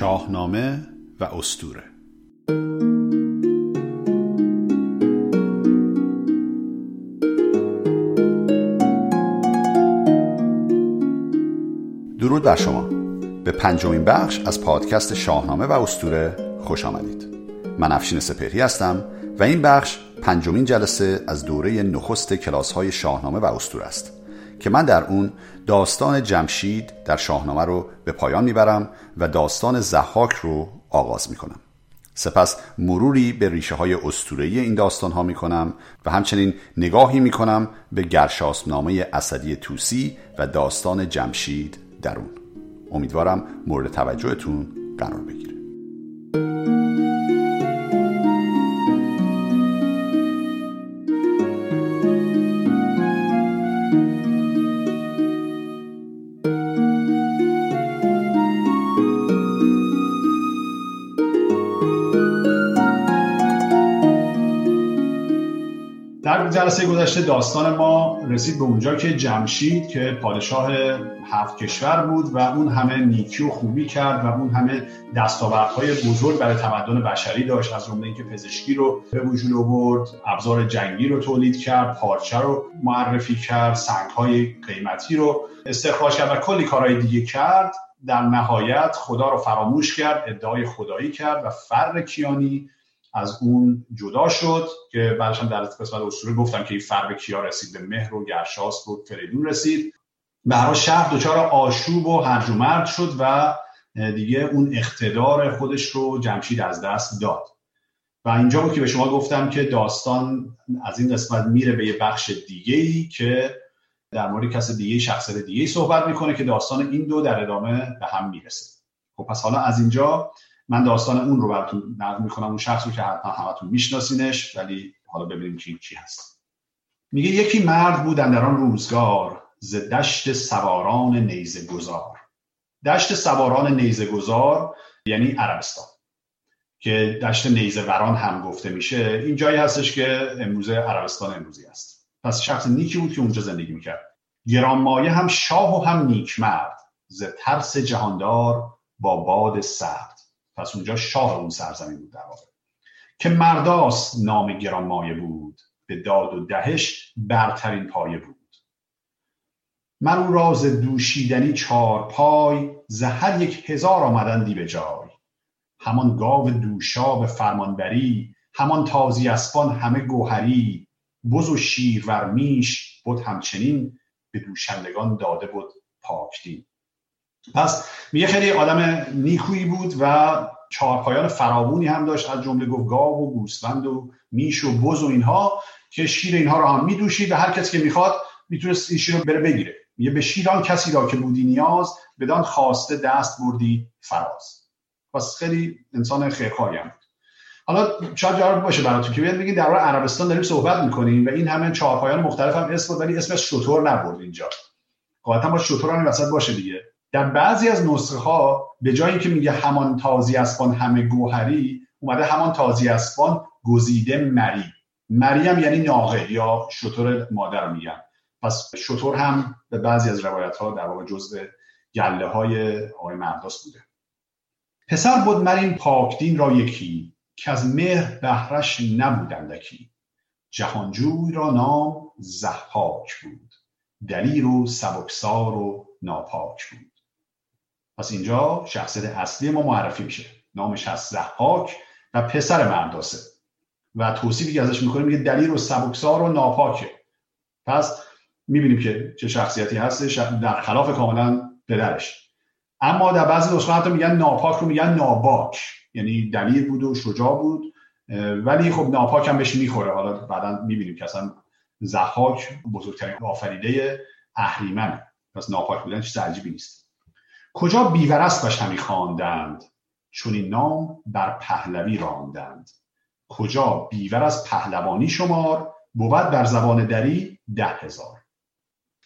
شاهنامه و استوره درود بر شما. به پنجمین بخش از پادکست شاهنامه و استوره خوش آمدید. من افشین سپهری هستم و این بخش پنجمین جلسه از دوره نخست کلاس های شاهنامه و استوره است. که من در اون داستان جمشید در شاهنامه رو به پایان می‌برم و داستان زحاک رو آغاز می‌کنم. سپس مروری به ریشه های استورهی این داستان ها می کنم و همچنین نگاهی می کنم به گرشاسب اسدی توسی و داستان جمشید در اون امیدوارم مورد توجهتون قرار بگیره. جلسه گذشته داستان ما رسید به اونجا که جمشید که پادشاه هفت کشور بود و اون همه نیکی و خوبی کرد و اون همه دستاوردهای بزرگ برای تمدن بشری داشت از جمله اینکه پزشکی رو به وجود آورد ابزار جنگی رو تولید کرد پارچه رو معرفی کرد سنگهای قیمتی رو استخراج کرد و کلی کارهای دیگه کرد. در نهایت خدا رو فراموش کرد ادعای خدایی کرد و فر کیانی از اون جدا شد که بعدش هم در قسمت اسطوره گفتم که این فرق کیا رسید به مهر و گرشاس و فریدون رسید. به هر شهر دچار آشوب و هرج و مرد شد و دیگه اون اقتدار خودش رو جمشید از دست داد. و اینجا بود که به شما گفتم که داستان از این قسمت میره به یه بخش دیگه ای که در مورد کس دیگه شخصیت دیگه صحبت می‌کنه که داستان این دو در ادامه به هم می‌رسه. خب پس حالا از اینجا من داستان اون رو براتون نقل می‌کنم اون شخص رو که حتما همتون میشناسینش ولی حالا ببینیم کی کی هست. میگه یکی مرد بودن در آن روزگار ز دشت سواران نیزه گذار دشت سواران نیزه گذار یعنی عربستان که دشت نیزه وران هم گفته میشه. این جایی هستش که امروز عربستان امروزی است. پس شخص نیکی بود که اونجا زندگی می‌کرد. گرانمایه هم شاه و هم نیک مرد ز ترس جهاندار با باد سرد. پس اونجا شاه اون سرزمین بود در واقع. که مرداس نام گرانمایه بود به داد و دهش برترین پایه بود. من او راز دوشیدنی چار پای زهر یک هزار آمدندی به جای. همان گاو دوشا به فرمانبری همان تازی اسبان همه گوهری. بز و شیر و میش بود همچنین به دوشندگان داده بود پاکدین. پس میگه خیلی آدم نیکویی بود و چهارپایان فراوونی هم داشت از جمله گفت گاو و گوسفند و میش و بز و اینها که شیر اینها رو هم میدوشید و هر کسی که می‌خواد می‌تونست این شیر رو بره بگیره. میگه به شیران کسی را که بودی نیاز بدان خواسته دست بردی فراز. پس خیلی انسان خیرخواهی هم بود. حالا شاید جالب باشه براتون که بیاد بگید در عربستان داریم صحبت می‌کنیم و این همه چهارپایان مختلف هم اسم ولی اسمش شطور نبرد اینجا. قاعدتا با شطور هم وسط باشه دیگه. در بعضی از نسخه ها به جایی که میگه همان تازی اسبان همه گوهری اومده همان تازی اسبان گزیده مری. مری یعنی ناقه یا شطور مادر میگن. پس شطور هم به بعضی از روایت ها در واقع جزء گله های آقای مرداس بوده. پسر بود مرین پاکدین را یکی که از مهر بهرش نبودندکی جهانجوی را نام زحاک بود. دلیر و سبکسار و ناپاک بود. پس اینجا شخصیت اصلی ما معرفی میشه. نامش هست زحاک و پسر مرداسه. و توصیفی که ازش می‌کنه میگه دلیل و سبکسار و ناپاکه. پس می‌بینیم که چه شخصیتی هستش در خلاف کاملا پدرش. اما در بعضی نسخه حتی میگن ناپاک رو میگن ناباک. یعنی دلیل بود و شجاع بود ولی خب ناپاک هم بهش می‌خوره. حالا بعدا می‌بینیم که اصلا زحاک بزرگترین آفریده اهریمنه. پس ناپاک بودن چیز عجیبی نیست. کجا بیورست همی خواندند؟ چون این نام بر پهلوی راندند. کجا بیور از پهلوانی شمار بود در زبان دری ده هزار.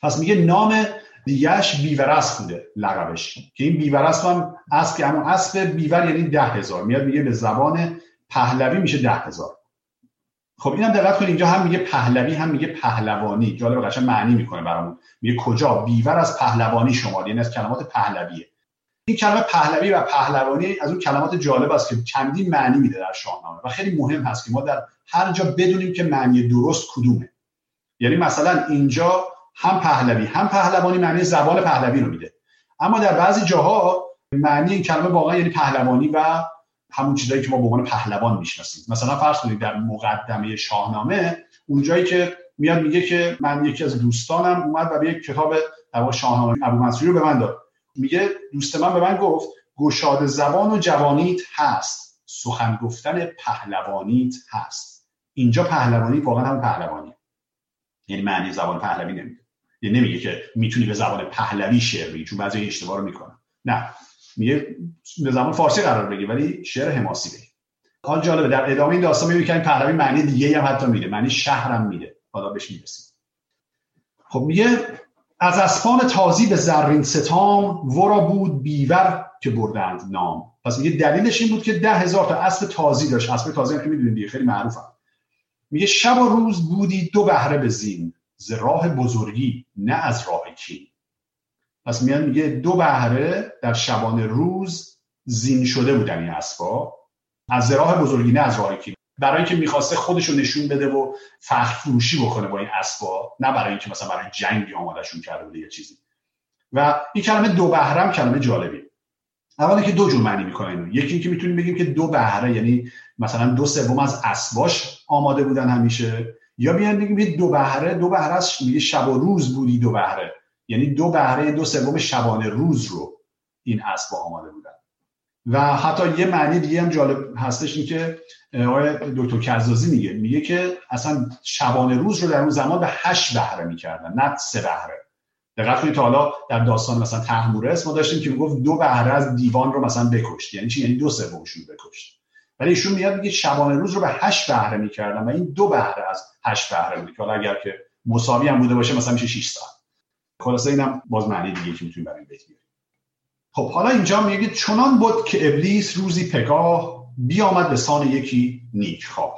پس میگه نام دیگهش بیورست بوده لقبش که این بیورست هم اسب که همون اسب بیور یعنی ده هزار. میاد میگه به زبان پهلوی میشه ده هزار. خب اینم دقت کنید اینجا هم میگه پهلوی هم میگه پهلوانی. جالب قشنگ معنی می‌کنه برامون. میگه کجا؟ بیور از پهلوانی شما یعنی از کلمات پهلویه. این کلمه پهلوی و پهلوانی از اون کلمات جالب است که چندین معنی میده در شاهنامه و خیلی مهم هست که ما در هر جا بدونیم که معنی درست کدومه. یعنی مثلا اینجا هم پهلوی هم پهلوانی معنی زبان پهلوی رو میده. اما در بعضی جاها معنی این کلمه واقعا یعنی پهلوانی و همون چیزایی که ما به عنوان پهلوان می‌شناسیم. مثلا فرض کنید در مقدمه شاهنامه اونجایی که میاد میگه که من یکی از دوستانم اومد و به یک کتاب در شاهنامه ابو منصوری رو به من داد. میگه دوست من به من گفت گشاد زبان و جوانیت هست سخن گفتن پهلوانیت هست. اینجا پهلوانی واقعا هم پهلوانی یعنی معنی زبان پهلوی نمیده. یعنی نمیگه که می‌تونی به زبان پهلوی شعر چون بعضی اشتباه رو می‌کنن. نه. میگه به زبان فارسی قرار بگی ولی شعر حماسی. بگی حال جالبه در ادامه این داستان می‌بینی که پهلوی معنی دیگه هم حتی میده معنی شهرم میده. حالا بهش می‌رسیم. خب میگه از اسفان تازی به زرین ستام ورا بود بیور که بردند نام. پس میگه دلیلش این بود که ده هزار تا اسب تازی داشت. اسب تازی هم که می‌دونید دیگه خیلی معروفه. میگه شب و روز بودی دو بهره به زین ز راه بزرگی نه از راه کین. پس میاد میگه دو بهره در شبانه روز زین شده بودن این اسبا از راه بزرگی نه از راه کین برای اینکه می‌خواسته خودش رو نشون بده و فخر فروشی بکنه با این اسبا نه برای اینکه مثلا برای جنگی آمادهشون کرده بوده یا چیزی. و این کلمه دو بهره کلمه جالبی اولا که دو جور معنی می‌کنه اینو یکی اینکه می‌تونیم بگیم که دو بهره یعنی مثلا دو سوم از اسباش آماده بودن همیشه. یا بیان بگیم دو بهره دو بهره میگه شب و روز بودی دو بهره. یعنی دو بهره دو سوم شبانه روز رو این اسبا آماده بودن. و حتی یه معنی دیگه هم جالب هستش این که آقای دکتر کزازی میگه میگه که اصلا شبانه روز رو در اون زمان به هشت بهره می‌کردن نه سه بهره. دقت کنید تا حالا در داستان مثلا تحمورس ما داشتیم که می‌گفت دو بهره از دیوان رو مثلا بکشت یعنی چی؟ یعنی دو سومشون بکشت. ولی ایشون میاد میگه شبانه روز رو به هشت بهره می‌کردن و این دو بهره از هشت بهره بود حالا اگر که مساوی هم بوده باشه مثلا میشه 6 ساعت. خلاصه اینم باز معنی دیگه که می‌تونیم برای بیت خب حالا اینجا میگه چنان بود که ابلیس روزی پگاه بیامد به سان یکی نیک خواه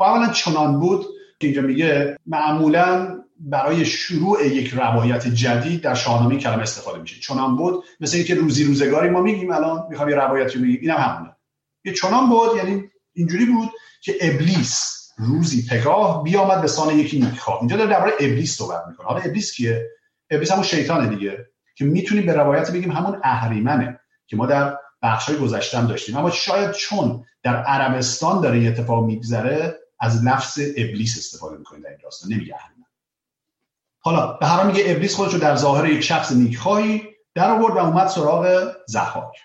و خب اولا چنان بود که اینجا میگه معمولا برای شروع یک روایت جدید در شاهنامه کلمه استفاده میشه. چنان بود مثل اینکه روزی روزگاری ما میگیم الان می‌خوام یه روایتی بگیم. اینم همونه. یه چنان بود یعنی اینجوری بود که ابلیس روزی پگاه بیامد به سان یکی نیکخواه اینجا داره درباره ابلیس صحبت می‌کنه. حالا ابلیس کیه؟ ابلیس همون شیطانه دیگه که می‌تونیم به روایت بگیم همون اهریمنه که ما در بخش های گذشته داشتیم. اما شاید چون در عربستان داره این اتفاق میگذره از لفظ ابلیس استفاده می‌کنه در این داستان. نمیگه اهریمن. حالا به هر میگه ابلیس خودش رو در ظاهر یک شخص نیکخواهی در آورد و اومد سراغ زحاک.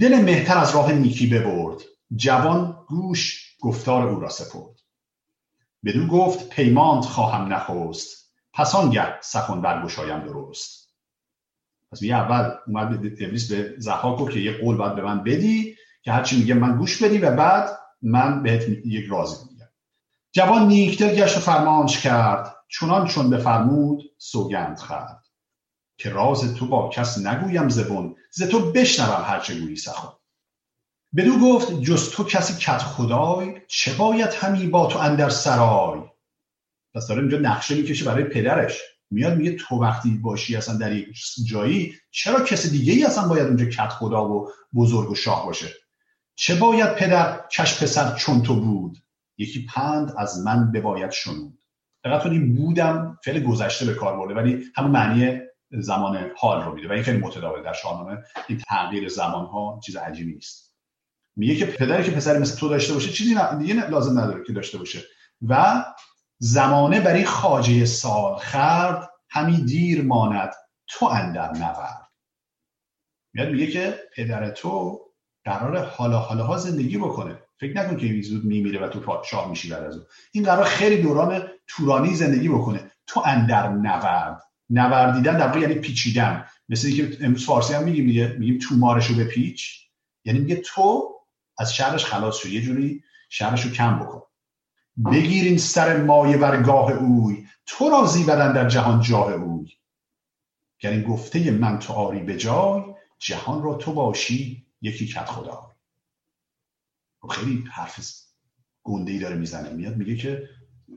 دل مهتر از راه نیکی ببرد. جوان گوش گفتار او را سپرد. بدو گفت پیمانت خواهم نخوست پس آنگه سخن برگشایم درست. پس میگه اول اومد ابلیس به زحاک گفت که یه قول باید به من بدی که هرچی میگه من گوش بدی و بعد من بهت یک رازی میگم. جوان نیکتر گشت و فرمانش کرد. چونان چون بفرمود سوگند خرد که راز تو با کس نگویم زبون ز تو بشنوم هرچه گویی سخن. بدو گفت جز تو کسی کت خدای؟ چه باید همی با تو اندر سرای؟ پس داره اینجا نقشه می‌کشه برای پدرش. میاد میگه تو وقتی باشی اصلا در یک جایی چرا کسی دیگه ای اصلا باید اونجا کت خدا و بزرگ و شاه باشه؟ چه باید پدر کش پسر چون تو بود؟ یکی پند از من بباید شنود. دقت این بودم فعل گذشته به کار برده ولی همون معنی زمان حال رو میده. و این خیلی متداول در شاهنامه. این تغییر زمان ها چیز عجیبی نیست. میگه که پدری که پسری مثل تو داشته باشه چیزی دیگه لازم نداره که داشته باشه. و زمانه برای خاجه سال خرد همی دیر ماند. تو اندر نورد میاد میگه که پدر تو قرار حالا حالا ها زندگی بکنه. فکر نکن که زود میمیره و تو پادشاه میشی بعد از این قرار خیلی دوران تورانی زندگی بکنه. تو اندر نورد نوردیدن در یعنی پیچیدن. مثل که امروز فارسی هم میگیم دیگه. میگیم تو مارشو به پیچ یعنی میگه تو از شرش خلاص شو. یه جوری شرش رو کم بکن. بگیرین سر مایه ورگاه اوی. تو را زیبدن در جهان جاه اوی. گر این گفته من تو آری به جای جهان را تو باشی یکی کت خدا. خب خیلی حرف گنده ای داره می‌زنه. میاد میگه که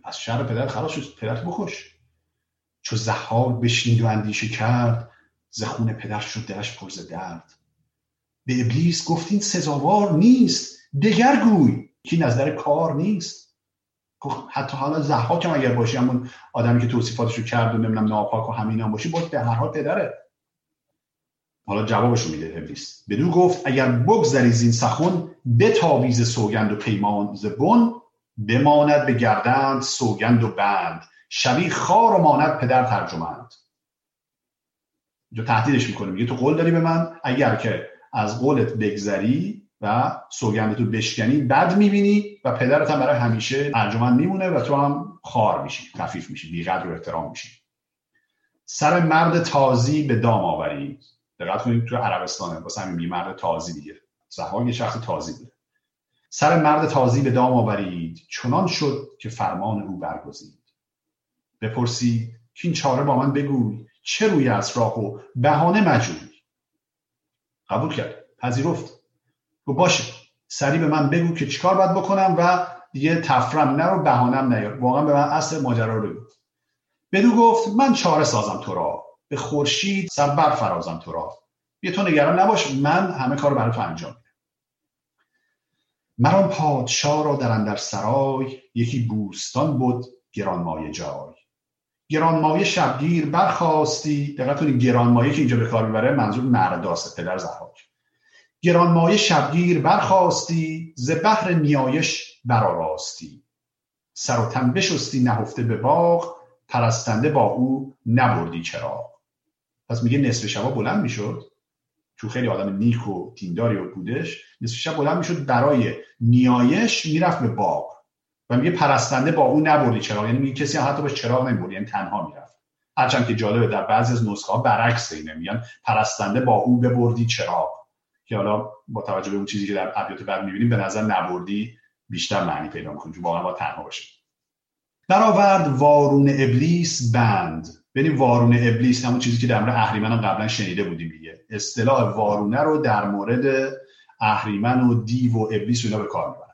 از شر پدر خلاص شد پدرت بخوش چو زحاک بشنید و اندیشه کرد زخون پدر شد دلش پر درد. به ابلیس گفتین سزاوار نیست دگر گوی که نظر کار نیست. خب حتی حالا زحاک هم اگر باشی همون آدمی که توصیفاتش رو کرد و نمی‌دونم ناپاک و همین هم باشی باید به هر حال پدره. حالا جوابشو میده ابلیس. بدو گفت اگر بگذری زین سخن تاویز سوگند و پیمان زبون بماند به گردند سوگند و بند. شبی خار و ماند پدر ترجمند جو تهدیدش می‌کنه میگه تو قول داری به من؟ اگر که از قولت بگذری و سوگندتو بشکنی بد می‌بینی و پدرت هم برای همیشه ارجمند میمونه و تو هم خار میشی خفیف میشی بیقدر و احترام میشی. سر مرد تازی به دام آوری. دقت کنید تو عربستانه واسه همین مرد تازی دیگه. یه شخص تازی بوده. سر مرد تازی به دام آورید چنان شد که فرمان او برگزید. بپرسید که این چاره با من بگوی چه روی از راه و بهانه مجوی؟ قبول کرد. پذیرفت. گو باشه سری به من بگو که چیکار باید بکنم و دیگه تفرم نرو بهانم نیار. واقعا به من اصل ماجرا رو بگو. بدو گفت من چاره سازم تو را. به خورشید سر بر فرازم تو را. بیا تو نگران نباش من همه کار برای تو انجام میدم. مرا پادشاه را در اندر سرای یکی بوستان بود گرانمایه جای. گرانمایه شبگیر برخواستی. دقت کنید گرانمایه که اینجا به کار می‌بره منظور مرداست پدر زحاک گرانمایه شبگیر برخواستی ز بحر نیایش براراستی سر و تن نهفته به باغ پرستنده با او نبردی چرا پس میگه نصف شبا بلند می‌شد. تو خیلی آدم نیک و دینداری و بودش نصف شب بلند می‌شد برای نیایش می‌رفت به باغ. و میگه پرستنده با او نبردی چراغ. یعنی میگه کسی حتی با چراغ نمی‌برد یعنی تنها می‌رفت. هرچند که جالبه در بعضی از نسخه ها برعکس اینه. میگن پرستنده با او ببردی چراغ. که حالا با توجه به اون چیزی که در ابیات بعد می‌بینیم به نظر نبردی بیشتر معنی پیدا می‌کنه. چون واقعا با تنها باشه. برآورد وارون ابلیس بند. ببین وارون ابلیس همون چیزی که در مورد اهریمن قبلا شنیده بودیم دیگه. اصطلاح وارونه رو در مورد اهریمن و دیو و ابلیس اینا به کار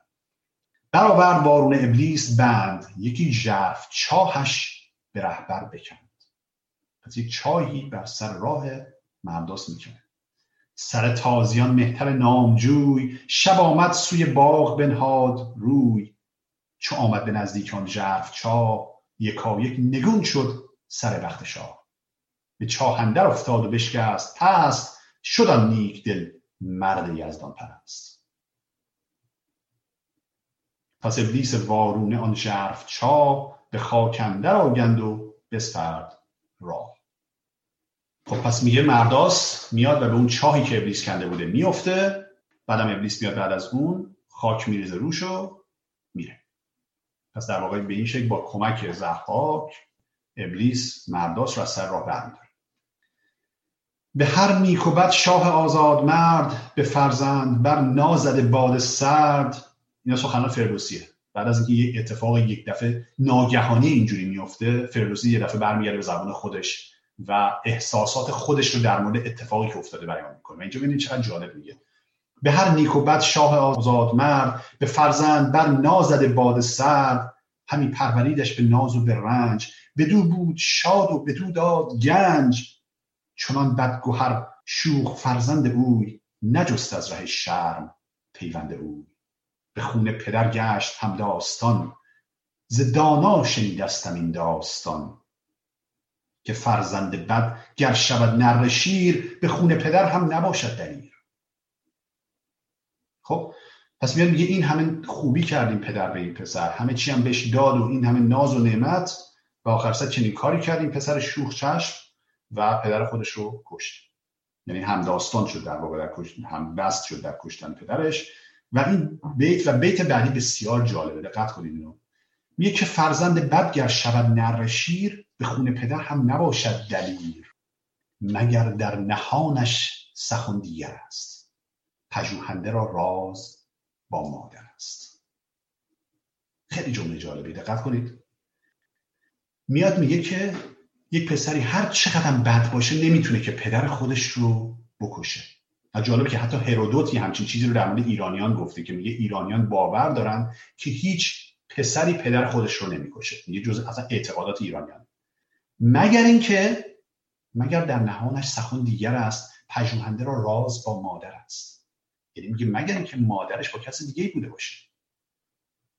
برآورد وارون ابلیس بند. یکی ژرف چاهش به رهبر بکند. پس یک چاهی بر سر راه مرداس می‌کنه سر تازیان مهتر نامجوی شب آمد سوی باغ بنهاد روی. چو آمد به نزدیک آن ژرف چاه یکا یک نگون شد سر بخت شاه. به چاهندر افتاد و بشکست. پست شدن نیک دل مرد یزدان پرست پس ابلیس وارونه آن ژرف چاه به خاکندر آگند و بسپرد راه. خب پس میگه مرداس میاد و به اون چاهی که ابلیس کنده بوده میفته بعدم ابلیس میاد بعد از اون خاک میریزه روش و میره. پس در واقع به این شکل با کمک زحاک ابلیس مرداس را از سر راه برمیداره. به هر نیک و شاه آزاد مرد به فرزند بر نازد باد سرد اینا سخنان فردوسیه. بعد از اینکه یه اتفاق یک دفعه ناگهانی اینجوری میفته فردوسی یه دفعه برمیگرده به زبان خودش و احساسات خودش رو در مورد اتفاقی که افتاده بیان می‌کنه. و اینجا ببینید چقدر جالب میگه. به هر نیک و بد شاه آزاد مرد به فرزند بر نازد باد سرد همین پروریدش به ناز و به رنج. بدو بود شاد و بدو داد گنج. چنان بدگوهر شوخ فرزند اوی نجست از ره شرم پیوند اوی. به خون پدر گشت هم داستان. ز دانا شنیدستم این داستان. که فرزند بد گر شود نر شیر به خون پدر هم نباشد دلیر. خب پس میاد میگه این همه خوبی کردیم پدر به این پسر. همه چی هم بهش داد و این همه ناز و نعمت. و آخر سر چنین کاری کردیم پسر شوخ چشم و پدر خودش رو کشت. یعنی هم داستان شد در واقع در کشت هم بست شد در کشتن پدرش. و این بیت و بیت بعدی بسیار جالبه. دقت کنید اینو. میگه که فرزند بد گر شود نر شیر به خون پدر هم نباشد دلیر. مگر در نهانش سخن دیگر است. پژوهنده را راز با مادر است. خیلی جمله جالبی دقت کنید. میاد میگه که یک پسری هر چقدر بد باشه نمی‌تونه که پدر خودش رو بکشه. و جالبه که حتی هرودوت یه همچین چیزی رو در مورد ایرانیان گفته که میگه ایرانیان باور دارن که هیچ پسری پدر خودش رو نمی‌کشه. میگه جز اصلا اعتقادات ایرانیان. مگر اینکه مگر در نهانش سخن دیگر است پژوهنده را راز با مادر است. یعنی میگه مگر اینکه مادرش با کسی دیگه بوده باشه.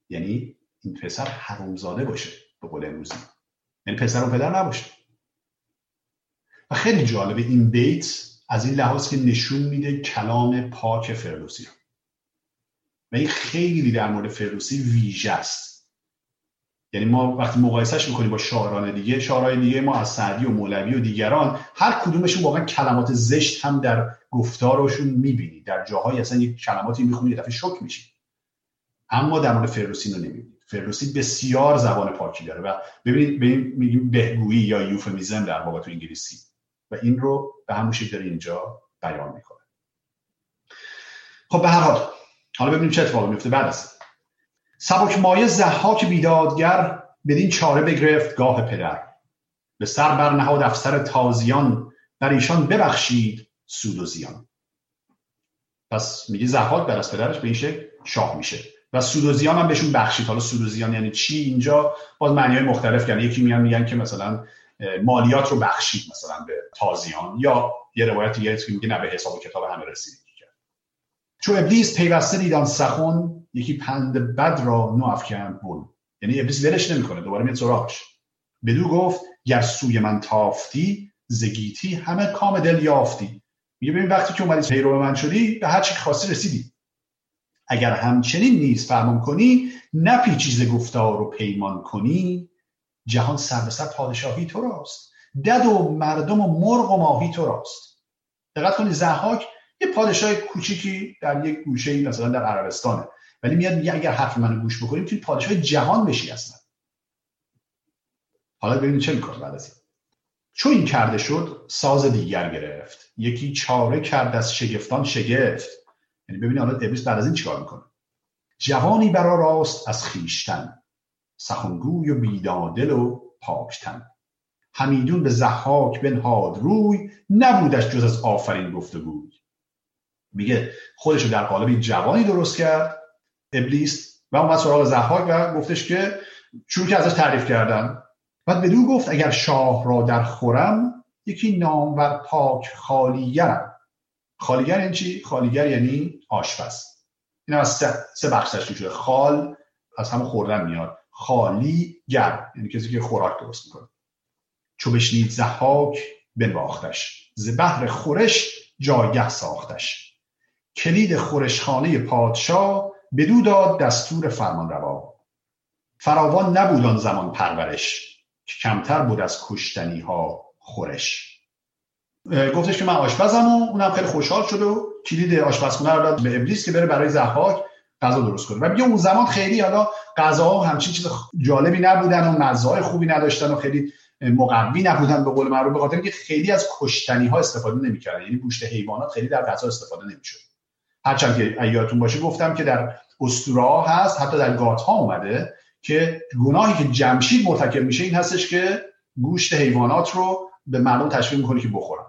یعنی این پسر حرومزاده باشه به قول امروزی. یعنی پسر و پدر نباشه. و خیلی جالبه این بیت از این لحاظ که نشون میده کلام پاک فردوسی. و این خیلی در مورد فردوسی ویژه است. یعنی ما وقتی مقایسهش می‌کنیم با شاعران دیگه شاعران دیگه ما از سعدی و مولوی و دیگران هر کدومشون واقعا کلمات زشت هم در گفتارشون می‌بینی. در جاهایی اصلا یک کلماتی می‌خونی یه دفعه شک میشی. اما در مورد فردوسی رو نمی‌بینی. فردوسی بسیار زبان پاکی داره. و ببینید میگیم بهگویی یا یوفمیزم در تو انگلیسی. این رو به همون شکل اینجا بیان می‌کنه. خب به هر حال حالا ببینیم چه اتفاقی میفته بعد از سبک مایه زحاک بیدادگر بدین چاره بگرفت گاه پدر. به سر برنهاد افسر تازیان بر ایشان ببخشید سود و زیان. پس میگه زحاک بر از پدرش به این شکل شاه میشه. و سود و زیان هم بهشون بخشید. حالا سود و زیان یعنی چی اینجا؟ باز معنی های مختلف کردن یکی میان میگن که مثلا مالیات رو بخشید مثلا به تازیان یا یه روایت دیگه که میگه نه به حساب کتاب همه رسید چو ابلیس پیوسته دیدان سخن یکی پند بد را نو افکند بون یعنی ابلیس ولش نمی‌کنه دوباره میاد سراغش. بدو گفت گر سوی من تافتی زگیتی همه کام دل یافتی. میگه ببین وقتی که اومدی پیرو من شدی به هر چی خواستی رسیدی. اگر همچنین نیز فرمان کنی نه چیز گفتار رو پیمان کنی. جهان سر به پادشاهی تو راست. دد و مردم و مرغ و ماهی تو راست. دقت کنید زحاک یه پادشاه کوچیکی در یک گوشه مثلا در عربستانه. ولی میاد میگه اگر حرف منو گوش بکنیم توی پادشاه جهان بشی اصلا. حالا ببینید چه می‌کنه بعد از این. چون این کرده شد ساز دیگر گرفت. یکی چاره کرد از شگفتان شگفت. یعنی ببینید حالا ابلیس بعد از این چیکار می‌کنه؟ جوانی برا راست از خیشتن. سخنگوی و بیدادل و پاکتن. همیدون به زحاک بنهاد روی نبودش جز از آفرین گفتگوی میگه خودش رو در قالب جوانی درست کرد ابلیس و اومد سراغ زحاک و گفتش که شروع که ازش تعریف کردن. بعد بدو گفت اگر شاه را در خورم یکی نامور پاک خالیگرم. خالیگر یعنی چی؟ خالیگر یعنی آشپز. این از سه, سه بخش تشکیل شده خال از همون خوردن میاد. خالی گر یعنی کسی که خوراک درست می‌کنه. چو بشنید زحاک بنواختش. ز بهر خورش جایگه ساختش. کلید خورشخانه پادشاه بدو داد دستور فرمان روا فراوان نبود آن زمان پرورش که کمتر بود از کشتنی ها خورش گفتش که من آشپزم و اونم خیلی خوشحال شد و کلید آشپزخونه رو داد به ابلیس که بره برای زحاک. غذا درست کنه و میگه اون زمان خیلی حالا غذاها همچین چیز جالبی نبودن و مزهای خوبی نداشتن و خیلی مقوی نبودن به قول معروف به خاطر اینکه خیلی از کشتنی ها استفاده نمی‌کردن. یعنی گوشت حیوانات خیلی در غذا استفاده نمی‌شد. هرچند که ایاتون باشه گفتم که در اسطوره هست حتی در گات ها اومده که گناهی که جمشید مرتکب میشه این هستش که گوشت حیوانات رو به مردم تشویق می‌کنه که بخورن.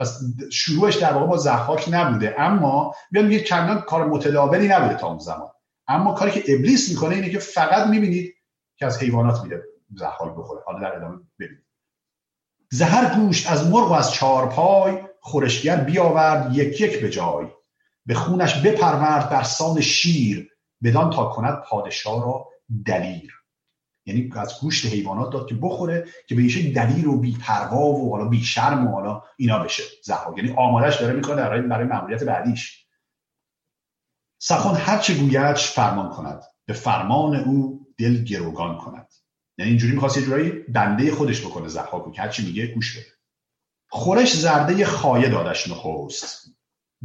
پس شروعش در واقع با زحاک نبوده. اما بیان میگه چندان کار متداولی نبوده تا اون زمان. اما کاری که ابلیس می‌کنه اینه که فقط می‌بینید که از حیوانات میده زحاک بخوره. حالا در ادامه ببینید زهر گوشت از مرغ و از چارپای خورشگر بیاورد یک یک به جای. به خونش بپرورد بر سان شیر بدان تا کند پادشاه را دلیر. یعنی از گوشت حیوانات داد که بخوره که به ایشه دلیر و بیپروا و حالا بی شرم و حالا اینا بشه. زهر یعنی آمادش داره می‌کنه برای برای مأموریت بعدیش. سخن هر چه گویدش فرمان کند. به فرمان او دل گروگان کند. یعنی اینجوری می‌خواست یه جورایی بنده خودش بکنه زحاکو که هرچی میگه گوش بده. خورش زرده خایه دادش نخوست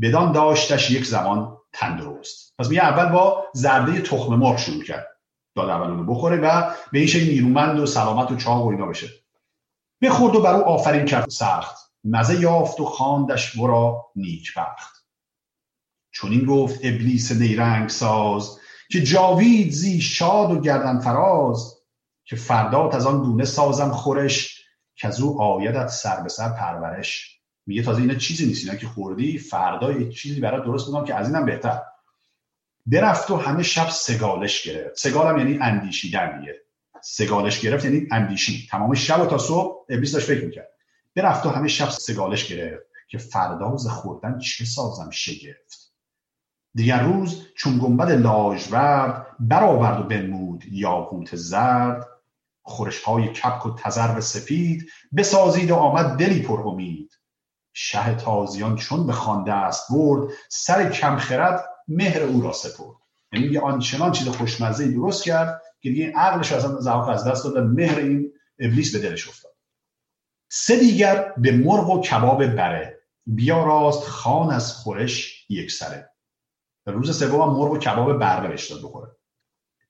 بدان داشتش یک زمان تندرست. پس میگه اول با زرده تخم مرغ شروع کرد. داد اول اونو بخوره و به این شکل نیرومند و سلامت و چاق و اینا بشه. بخورد و بر او آفرین کرد سخت. مزه یافت و خواندش ورا نیک بخت چون این گفت ابلیس نیرنگ ساز که جاوید زی شاد و گردن فراز که فردات از آن گونه سازم خورش که از او آیدت سر به سر پرورش. میگه تازه اینا چیزی نیست. اینا که خوردی فردا یه چیزی برای درست بودم که از اینم بهتر. برفت و همه شب سگالش گرفت. سگالم یعنی اندیشیدن دیگه سگالش گرفت یعنی اندیشی. تمام شب و تا صبح ابلیس داشت فکر می‌کرد. برفت و همه شب سگالش گرفت که فرداز خوردن چه سازم شگفت. دیگر روز چون گنبد لاژورد برآورد و بنمود یاقوت زرد. خورش های کپک و تزرب سپید بسازید و آمد دلی پر امید. شه تازیان چون به خان دست برد سر کم خرد مهر او را سپرد. یعنی میگه آنچنان چیز خوشمزه درست کرد که دیگه عقلش اصلا زهاک از دست داد مهر این ابلیس به دلش افتاد. سه دیگر به مرغ و کباب بره. بیا راست خان از خورش یک سره. به روز سوم مرغ و کباب بره بهش داد بخوره.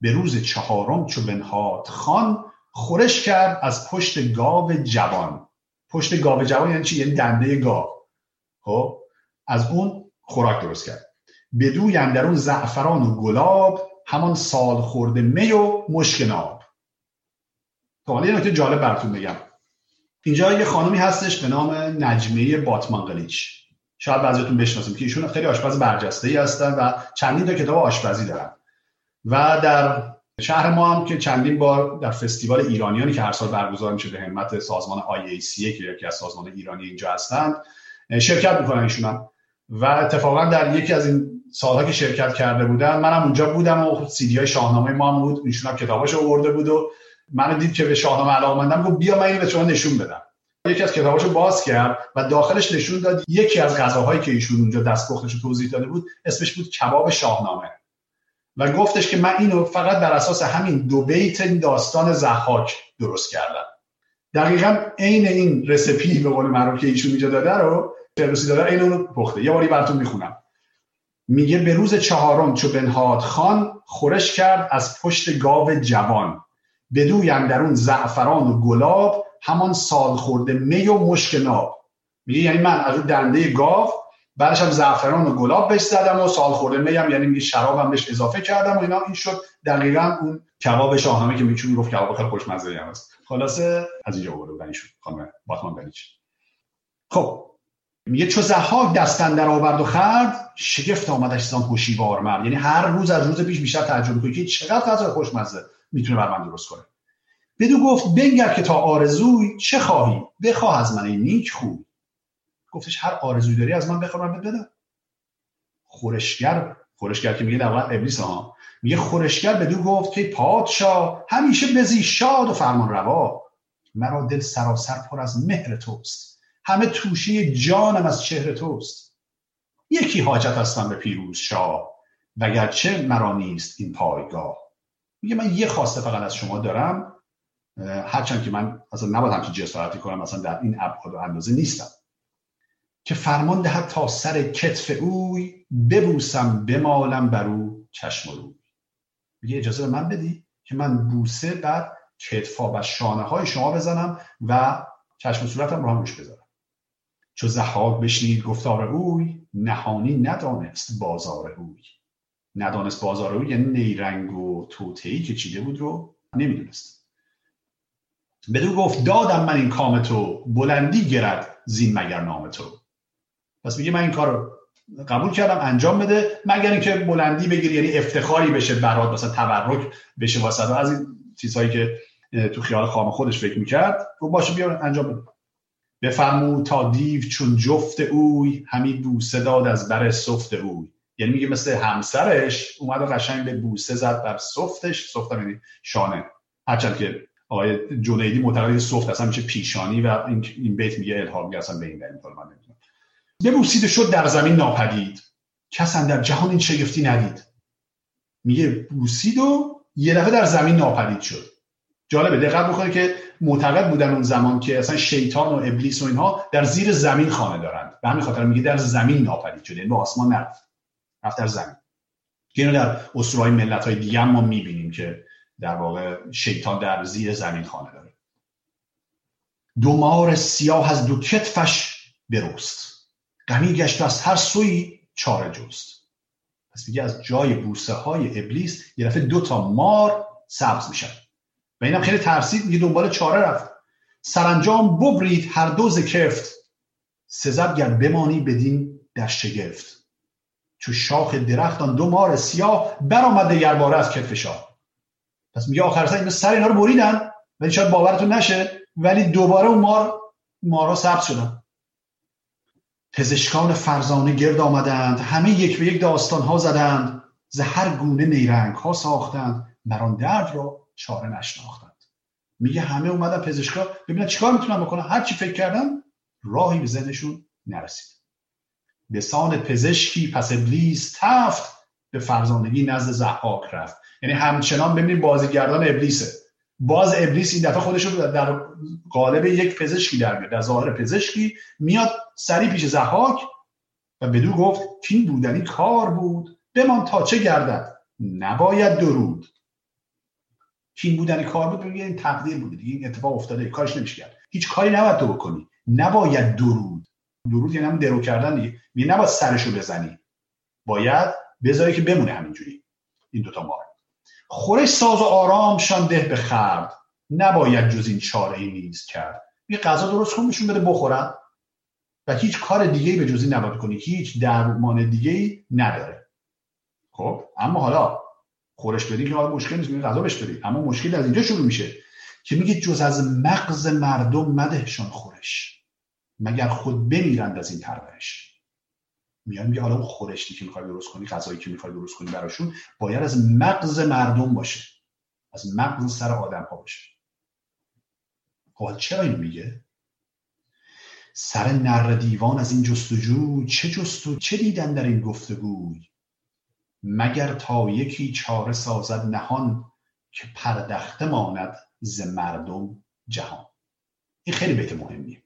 به روز چهارم چو بنهاد خان خورش کرد از پشت گاو جوان. پشت گاو جوان یعنی چی؟ یعنی دنده گاو. خب؟ از اون خوراک درست کرد. بدوی اندرون زعفران و گلاب همان سال خورده می و مشک ناب. تا حالا یه جالب براتون بگم. اینجا یه خانمی هستش به نام نجمه باتمان قلیچ شاید بعضیتون بشناسیم که ایشون خیلی آشپز برجسته ای هستن و چندین تا کتاب آشپزی دارن. و در شهر ما هم که چندین بار در فستیوال ایرانیانی که هر سال برگزار میشه به همت سازمان IACA که یکی از سازمان ایرانی اینجا هستند شرکت می‌کنن ایشون هم. و اتفاقا در یکی از این سالها که شرکت کرده بودن منم اونجا بودم و سیدی های شاهنامه ما هم بود. ایشون هم کتاباشو آورده بود و من دید که به شاهنامه علاقه گفت بیا من اینو به شما نشون بدم. یکی از کتاباشو باز کرد و داخلش نشون داد یکی از غذاهایی که ایشون اونجا دستپختش توضیح داده بود اسمش بود کباب شاهنامه. و گفتش که من اینو فقط بر اساس همین دو بیت داستان زحاک درست کردم. دقیقا عین این رسپی به قول معروف که ایشون اینجا داده رو فردوسی داده این رو پخته. یه باری براتون می‌خونم. میگه به روز چهارم چو بنهاد خان خورش کرد از پشت گاو جوان. بدوی اندرون زعفران و گلاب همان سال خورده می و مشک ناب. میگه یعنی من از دنده گاو بعدش هم زعفران و گلاب بهش زدم و سال خورده میم یعنی میگه شرابم بهش اضافه کردم و اینا. این شد دقیقا اون کباب شاهنامه که میچون گفت کباب خیلی خوشمزه هم هست خلاصه از اینجا آورده بودن ایشون خانم بلیچ خب میگه چو زحاک دستن در آورد و خرد شگفت آمدش زان هوشیوار مرد. یعنی هر روز از روز پیش بیشتر تعجب کنی که چقدر غذا خوشمزه می‌تونه بر من درست کنه. بدو گفت بنگر که تا آرزوی چه خواهی؟ بخواه از من نیک خوب گفتش هر آرزوی داری از من بخواه من بدم. خورشگر خورشگر که میگه در واقع ابلیس ها میگه خورشگر بدو گفت که پادشاه همیشه بزی شاد و فرمان روا مرا دل سراسر پر از مهر توست. همه توشی جانم از چهر توست. یکی حاجت هستم به پیروز شاه وگرچه مرا نیست این پایگاه. میگه من یه خواسته فقط از شما دارم هرچند که من اصلا نباید همچین جسارتی کنم مثلا در این ابعاد و اندازه نیستم. که فرمان دهد تا سر کتف اوی ببوسم بمالم بر او چشم روی. میگه اجازه به من بدی که من بوسه بعد کتفا و شانه های شما بزنم و چشم صورتم رو هم روش بذارم. چو زحاک بشنید گفتار اوی نهانی ندانست بازار اوی. ندانست بازار اوی یعنی نیرنگ و توتهی که چیده بود رو نمی‌دونست. بدو گفت دادم من این کام تو بلندی گرد زین مگر نام تو. پس میگه من این کار رو قبول کردم انجام بده مگر اینکه بلندی بگیری یعنی افتخاری بشه برات مثلا تبرک بشه واسه. از این چیزهایی که تو خیال خام خودش فکر می‌کرد و باشه بیا انجام بده. بفرمو تا دیو چون جفت اوی همی بوسه داد از بر سفت اوی. یعنی میگه مثل همسرش اومد و قشنگ به بوسه زد بر سفتش. سفت یعنی شانه. هرچند که آقای جنیدی معتقد سفت اصلا میشه پیشانی و این, این بیت میگه الهام میگه اصلا به این دلیل من نمی‌دونم شد در زمین ناپدید. کس در جهان این شگفتی ندید. میگه بوسید و یه دفعه در زمین ناپدید شد. جالبه. دقت بکنید که معتقد بودن اون زمان که اصلا شیطان و ابلیس و اینها در زیر زمین خانه دارند به همین خاطر میگه در زمین ناپدید شده. یعنی به آسمان نرفت. رفت در زمین. که اینو در اسطورهای ملت های دیگه ما می‌بینیم که در واقع شیطان در زیر زمین خانه داره. دو مار سیاه از دو کتفش برست غمی گشت از هر سوی چاره جست. پس میگه از جای بوسه های ابلیس یه دو تا مار سبز میشن. و اینم خیلی ترسید میگه دنبال چاره رفت. سرانجام ببرید هر دوز کفت. سزد گر بمانی بدین در شگفت. چو شاخ درخت آن دو مار سیاه برآمد باره از کتف شاه. پس میگه آخر سر اینا سر اینا رو بریدن ولی شاید باورتون نشه ولی دوباره اون مار مارها ثبت شدن. پزشکان فرزانه گرد آمدند همه یک به یک داستان ها زدند ز هر گونه نیرنگ ها ساختند مران درد را چاره نشناختند. میگه همه اومدن پزشکا ببینن چیکار می‌تونن بکنن؟ هر چی فکر کردن راهی به ذهنشون نرسید. به سان پزشکی پس ابلیس تفت به فرزانگی نزد زحاک رفت. یعنی همچنان ببینید بازیگردان ابلیسه. باز ابلیس این دفعه خودش رو در قالب یک پزشکی در میاد. در ظاهر پزشکی میاد سری پیش زحاک و بدو گفت کین بودنی کار بود بمان تا چه گردد؟ نباید درود. کین بودنی کار بود بگه این تقدیر بوده دیگه این اتفاق افتاده کارش نمیشه کرد. هیچ کاری نباید تو بکنی. نباید درود. درود یعنی هم درو کردن دیگه. میگه نباید سرشو بزنی. باید بذاری که بمونه همینجوری. این دوتا مار خورش ساز و آرام ده به خرد. نباید جز این چاره ای نیست کرد. یه غذا درست کن بده بخورن. و هیچ کار دیگه به جزی نباید کنی هیچ درمان دیگه ای نداره. خب اما حالا خورش بدی که مشکل نیست غذا بهش بدی. اما مشکل از اینجا شروع میشه که میگه جز از مغز مردم مدهشان خورش. مگر خود بمیرند از این پرورش. میان میگه حالا اون خورشتی که می‌خوای درست کنی غذایی که می‌خوای درست کنی براشون باید از مغز مردم باشه. از مغز سر آدم ها باشه. خب چرا این میگه؟ سر نر دیوان از این جستجو چه جستو چه دیدن در این گفتگوی مگر تا یکی چاره سازد نهان که پردخته ماند ز مردم جهان؟ این خیلی بیت مهمیه.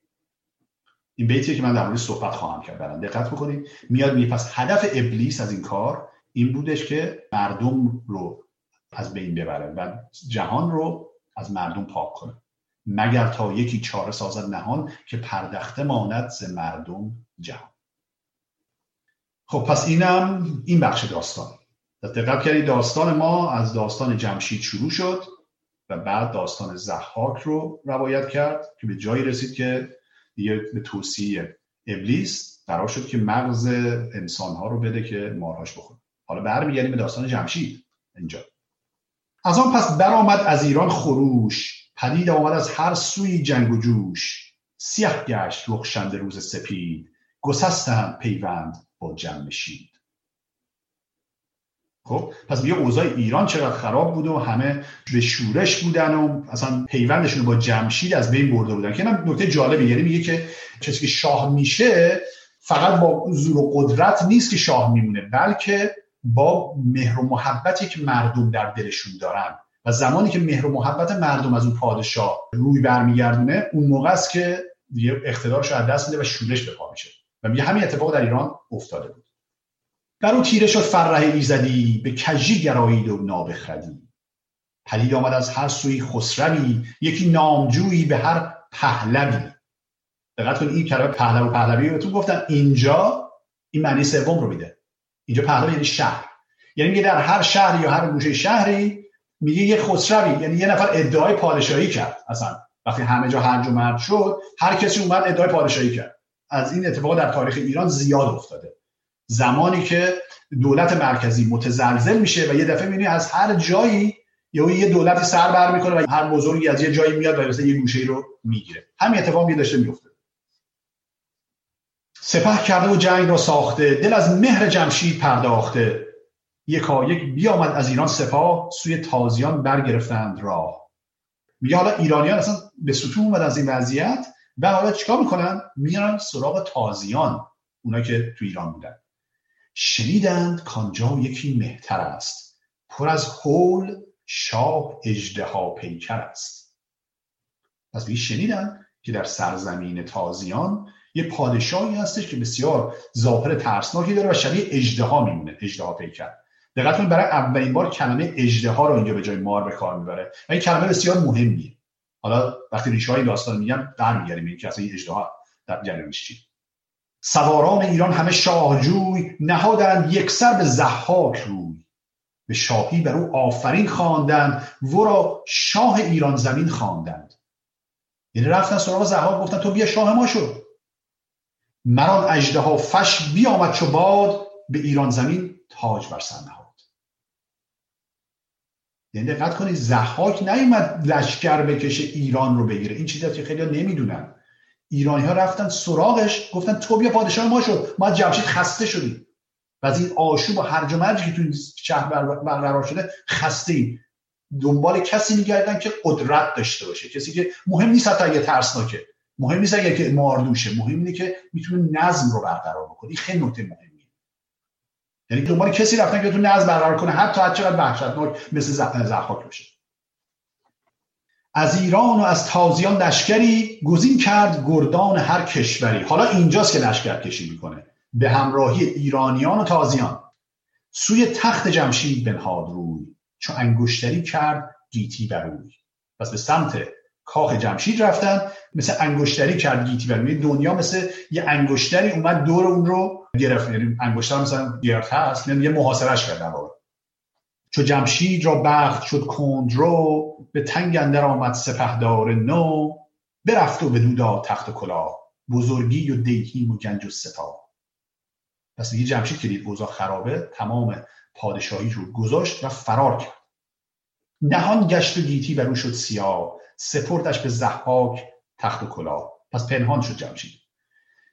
این بیتیه که من در مورد صحبت خواهم کرد. برن دقت بکنید. میاد میگه پس هدف ابلیس از این کار این بودش که مردم رو از بین ببره و جهان رو از مردم پاک کنه. مگر تا یکی چاره سازد نهان که پردخته ماند ز مردم جهان؟ خب پس اینم این بخش داستان. دقت کردید داستان ما از داستان جمشید شروع شد و بعد داستان زحاک رو روایت کرد که به جایی رسید که دیگه به توصیه ابلیس قرار شد که مغز انسانها رو بده که مارهاش بخوره. حالا برمیگردیم به داستان جمشید. اینجا. از آن پس برآمد از ایران خروش. پدید آمد از هر سوی جنگ و جوش. سیاه گشت روز سپید. گسستند پیوند. با جمشید خب پس میگه اوضاع ایران چقدر خراب بود و همه به شورش بودن و اصلا پیوندشون با جمشید از بین برده بودن. که اینم نکته جالبه یعنی میگه که کسی که شاه میشه فقط با زور و قدرت نیست که شاه میمونه بلکه با مهر و محبتی که مردم در دلشون دارن. و زمانی که مهر و محبت مردم از اون پادشاه روی برمیگردونه اون موقع است که دیگه اقتدارش از دست میده و شورش به پا میشه. و میگه همین اتفاق در ایران افتاده بود. در او تیره شد فرح ایزدی به کجی گرایید و نابخردی. پدید آمد از هر سوی خسروی یکی نامجویی به هر پهلوی. دقت کنید این کلمه پهلو و پهلوی بهتون گفتم اینجا این معنی سوم رو میده. اینجا پهلو یعنی شهر. یعنی میگه در هر شهر یا هر گوشه شهری میگه یه خسروی یعنی یه نفر ادعای پادشاهی کرد. اصلا وقتی همه جا هرج و مرد شد هر کسی اومد ادعای پادشاهی کرد. از این اتفاق در تاریخ ایران زیاد افتاده. زمانی که دولت مرکزی متزلزل میشه و یه دفعه می‌بینی از هر جایی یا یه دولتی سر بر می‌کنه و هر بزرگی از یه جایی میاد و مثلا یه گوشه رو می‌گیره. همین اتفاق یه داشته میفته سپه کرده و جنگ را ساخته دل از مهر جمشید پرداخته. یکا یک بیامد از ایران سپاه سوی تازیان برگرفتند راه. میگه حالا ایرانیان اصلا به ستون اومد از این وضعیت. و حالا چیکار می‌کنن؟ میرن سراغ تازیان اونا که تو ایران بودن. شنیدند کانجا یکی مهتر است. پر از حول شاه اجدها پیکر است. پس بی شنیدن که در سرزمین تازیان یه پادشاهی هستش که بسیار ظاهر ترسناکی داره و شبیه اجدها میمونه اجدها پیکر. دقت برای اولین بار کلمه اجدها رو اینجا به جای مار به کار می‌بره. و این کلمه بسیار مهمیه. حالا وقتی ریشه های داستان میگم برمیگردیم این که اصلا این اجدها در جریانش چی؟ سواران ایران همه شاهجوی نهادند یکسر به زحاک روی. به شاهی بر او آفرین خواندند را شاه ایران زمین خواندند. یعنی رفتن سراغ زحاک گفتن تو بیا شاه ما شد مران اجده فش بیامد چو باد به ایران زمین تاج بر سر یعنی دقت کنید زحاک نیومد لشکر بکشه ایران رو بگیره. این چیزی که خیلی نمی‌دونن. ایرانی ها رفتن سراغش گفتن تو بیا پادشاه ما شد ما جمشید خسته شدیم. و از این آشوب و هرج و مرجی که تو شهر برقرار شده خسته ایم دنبال کسی میگردن که قدرت داشته باشه. کسی که مهم نیست حتی اگه ترسناکه. مهم نیست اگه که ماردوشه. مهم اینه که می‌تونه نظم رو برقرار بکنه خیلی نکته یعنی دنبال کسی رفتن که تو نظم برقرار کنه حتی هر چقدر وحشتناک مثل زحاک باشه از ایران و از تازیان لشکری گزین کرد گردان هر کشوری. حالا اینجاست که لشکر کشی می‌کنه. به همراهی ایرانیان و تازیان. سوی تخت جمشید بنهاد روی. چو انگشتری کرد گیتی بروی پس به سمت کاخ جمشید رفتن مثل انگشتری کرد گیتی بروی دنیا مثل یه انگشتری اومد دور اون رو گرفت یعنی انگشتر مثلا گرفت هست یعنی یه محاصرش کرد چو جمشید را بخت شد کندرو به تنگ اندر آمد سپهدار نو برفت و بدو تخت و کلاه. بزرگی و دیهیم و گنج و سپاه. پس دیگه جمشید که دید اوضاع خرابه تمام پادشاهی رو گذاشت و فرار کرد. نهان گشت و گیتی بر او شد سیاه سپردش به زحاک تخت و کلاه. پس پنهان شد جمشید.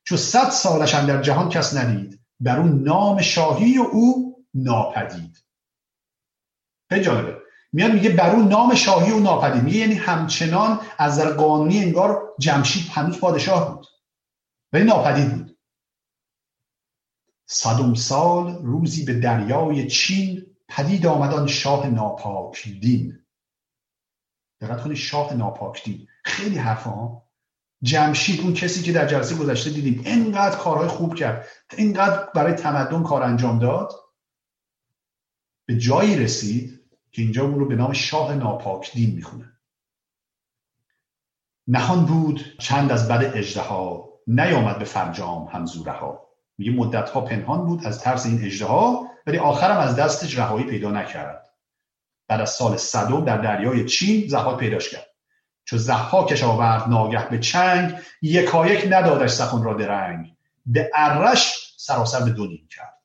چو صد سالش در جهان کس ندید بر اون نام شاهی و او ناپدید. خیلی جالبه. میاد میگه بر اون نام شاهی و ناپدید. میگه یعنی همچنان از نظر قانونی انگار جمشید هنوز پادشاه بود. ولی ناپدید بود. صدم سال روزی به دریای چین پدید آمدان شاه ناپاک دین دقت کنید شاه ناپاک دین خیلی حرفا. جمشید اون کسی که در جلسه گذشته دیدیم اینقدر کارهای خوب کرد. اینقدر برای تمدن کار انجام داد. به جایی رسید که اینجا اون رو به نام شاه ناپاک دین می‌خونه. نهان بود چند از بد اجدها نیامد به فرجام همزوره ها میگه مدت ها پنهان بود از ترس این اجدها ولی آخرم از دستش رهایی پیدا نکرد. بعد از سال صدم در دریای چین زهاک پیداش کرد. چو زحاکش آورد ناگه به چنگ یکایک ندادش سخن را درنگ. به ارش سراسر به دو کرد.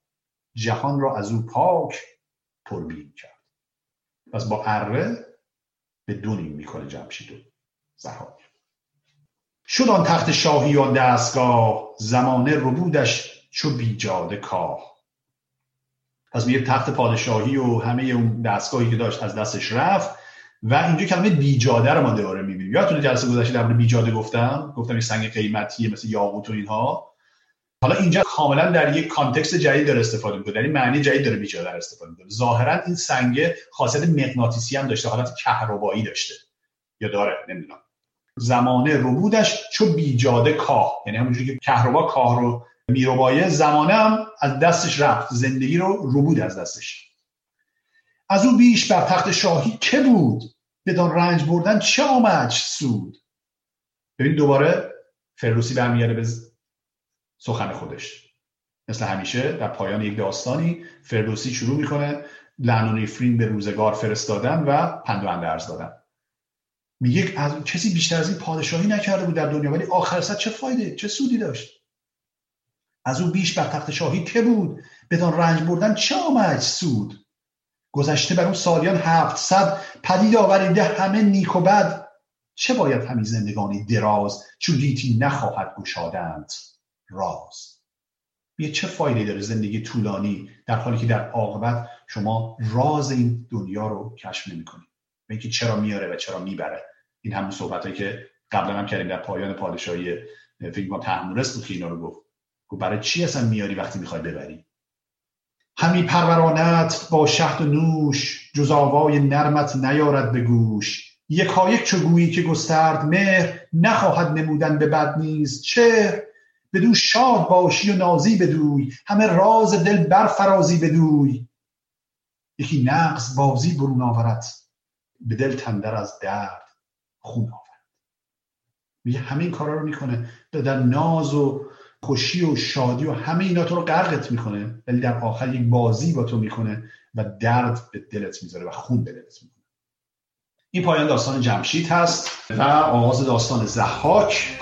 جهان را از او پاک پربین کرد. پس با اره به دو نیم می‌کنه جمشید و زهاک شد آن تخت شاهی آن دستگاه زمانه ربودش چو بیجاده کاه. پس میگه تخت پادشاهی و همه اون دستگاهی که داشت از دستش رفت و اینجا کلمه بیجاده رو ما دوباره می‌بینیم. یادتونه جلسه گذشته در بیجاده گفتم؟ گفتم این سنگ قیمتیه مثل یاقوت و اینها. حالا اینجا کاملا در یک کانتکست جدید داره استفاده می‌کنه. این معنی جدید داره بیجاده استفاده می‌کنه. ظاهرا این سنگ خاصیت مغناطیسی هم داشته حالت کهربایی داشته. یا داره نمی‌دونم. زمانه ربودش چو بیجاده کاه. یعنی همونجوری که کهربا کاه رو میروبایه زمانه هم از دستش رفت. زندگی رو ربود از دستش. از او بیش بر تخت شاهی که بود؟ بدان رنج بردن چه آمد سود؟ ببین دوباره فردوسی برمیگرده به سخن خودش. مثل همیشه در پایان یک داستانی فردوسی شروع می‌کنه لعن و نفرین به روزگار فرستادن و پند و اندرز دادن. میگه از کسی بیشتر از این پادشاهی نکرده بود در دنیا ولی آخر سر چه فایده؟ چه سودی داشت؟ از او بیش بر تخت شاهی که بود؟ بدان رنج بردن چه آمد سود؟ گذشته بر اون سالیان هفتصد پدید آوریده همه نیک و بد. چه باید همین زندگانی دراز چون گیتی نخواهد گشادند راز؟ یه چه فایده داره زندگی طولانی در حالی که در عاقبت شما راز این دنیا رو کشف نمی‌کنید و اینکه چرا میاره و چرا می‌بره؟ این همون صحبت که قبلا هم کردیم در پایان پادشاهی فکر کنم تحمورست بود که رو گفت. گفت برای چی اصلا میاری وقتی می‌خوای ببری؟ همی پرورانت با شهد و نوش جز آوای نرمت نیارد به گوش. یکایک چو گویی که گسترد مهر نخواهد نمودن به بد نیز چه بدو شاد باشی و نازی بدوی همه راز دل برفرازی بدوی. یکی نقص بازی برون آورد به دل تندر از درد خون آورد. میگه همه این کارا رو می‌کنه. در ناز و خوشی و شادی و همه اینا تو رو غرقت می‌کنه ولی در آخر یک بازی با تو می‌کنه و درد به دلت می‌ذاره و خون به دلت می‌کنه. این پایان داستان جمشید هست و آغاز داستان زحاک.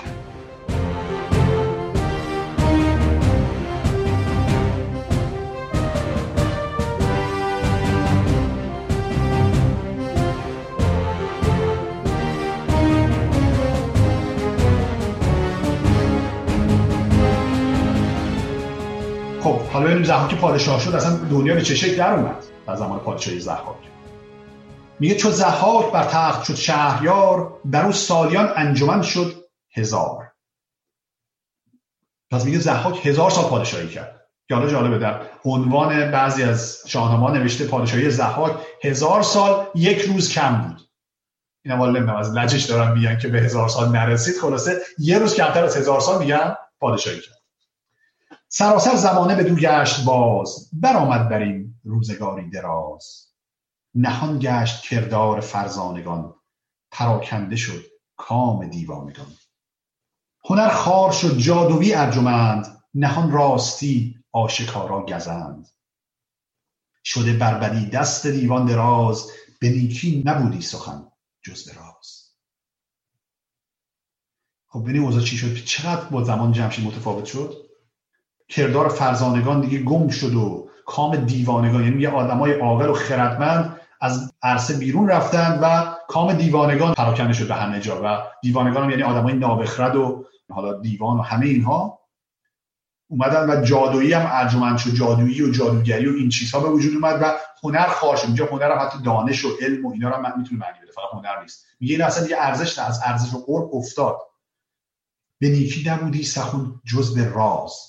ببینیم زحاک پادشاه شد اصلا دنیا به چه شکل در اومد؟ در زمان پادشاهی زحاک. میگه چو زحاک بر تخت شد شهریار بر او سالیان انجمن شد هزار. پس میگه زحاک هزار سال پادشاهی کرد. که حالا جالبه در عنوان بعضی از شاهنامه نوشته پادشاهی زحاک هزار سال یک روز کم بود. این حالا نمی‌دونم از لجش دارم میگن که به هزار سال نرسید. خلاصه یه روز کمتر از هزار سال میگن پادشاهی کرد. سراسر زمانه به دو گشت باز برآمد بر این روزگاری دراز. نهان گشت کردار فرزانگان پراکنده شد کام دیوانگان. هنر خار شد جادوی ارجمند نهان راستی آشکارا گزند. شده بربدی دست دیوان دراز به نیکی نبودی سخن جز به راز. خب ببینید اوضاع چی شد چقدر با زمان جمشید متفاوت شد؟ کردار فرزانگان دیگه گم شد و کام دیوانگان یعنی یه آدمای عاقل و خردمند از عرصه بیرون رفتن و کام دیوانگان پراکنده شد به همه جا و دیوانگان هم یعنی آدمای نابخرد و حالا دیوان و همه اینها اومدن و جادویی هم ارجمند شد جادویی و جادوگری و این چیزها به وجود اومد و هنر خارش اینجا هنر هم حتی دانش و علم و اینا رو من می‌تونه معنی بده فقط هنر نیست. میگه این اصلا یه ارزش نه از ارزش و قرب افتاد. به نیکی نبودی سخون جز به راز.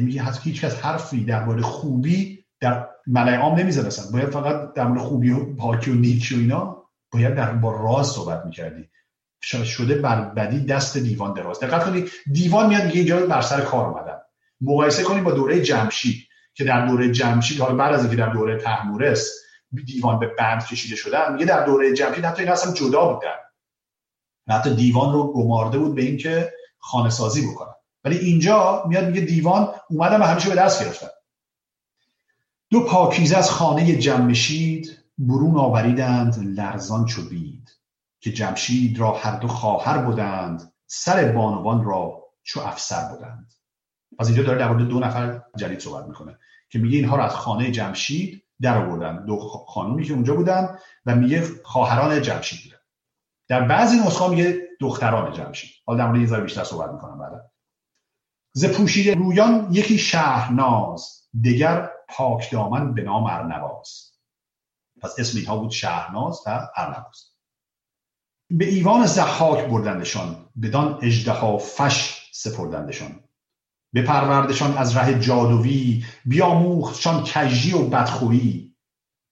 میگه میگه حتی هیچ کس حرفی درباره خوبی در ملای عام نمی‌زد اصلا. باید فقط در مورد خوبی و پاکی و نیکی و اینا باید در با راز صحبت می‌کردی. شده بر بدی دست دیوان دراز. دقت کنید دیوان میاد میگه اینجا بر سر کار اومدن. مقایسه کنید با دوره جمشید که در دوره جمشید حالا بعد از اینکه در دوره تحمورس دیوان به بند کشیده شدن میگه در دوره جمشید حتی اینا اصلا جدا بودن. حتی دیوان رو گمارده بود به اینکه خانه سازی بکنن. ولی اینجا میاد میگه دیوان اومدن و همیشه به دست گرفتن. دو پاکیزه از خانه جمشید برون آوریدند لرزان چو بید که جمشید را هر دو خواهر بودند سر بانوان را چو افسر بودند از اینجا داره در مورد دو نفر جدید صحبت می‌کنه که میگه اینها را از خانه جمشید در آوردن. دو خانومی که اونجا بودن و میگه خواهران جمشید بودن. در بعضی نسخه میگه دختران جمشید. حالا در مورد بیشتر صحبت می‌کنم بعدا. ز پوشیده رویان یکی شهرناز دگر پاک دامن به نام ارنواز. پس اسم اینها بود شهرناز و ارنواز. به ایوان زحاک بردندشان بدان اژدها فش سپردندشان. بپروردشان از ره جادویی بیاموختشان کژی و بدخویی.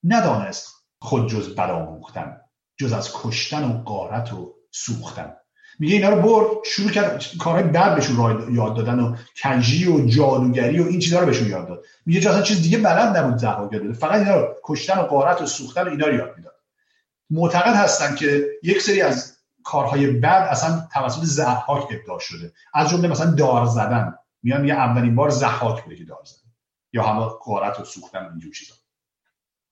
ندانست خود جز بد آموختن جز از کشتن و قارت و سوختن. میگه اینا رو برد شروع کرد کارهای بد بهشون یاد دادن و کنجی و جادوگری و این چیزا رو بهشون یاد داد. میگه اصلا چیز دیگه بلد نبود زحاک یاد فقط اینا رو کشتن و قارت و سوختن و اینا رو یاد می‌داد. معتقد هستن که یک سری از کارهای بد اصلا توسط زحاک ابداع شده. از جمله مثلا دار زدن. میان یه اولین بار زحاک بوده که دار زدن یا همه قارت و سوختن و اینجور چیزا.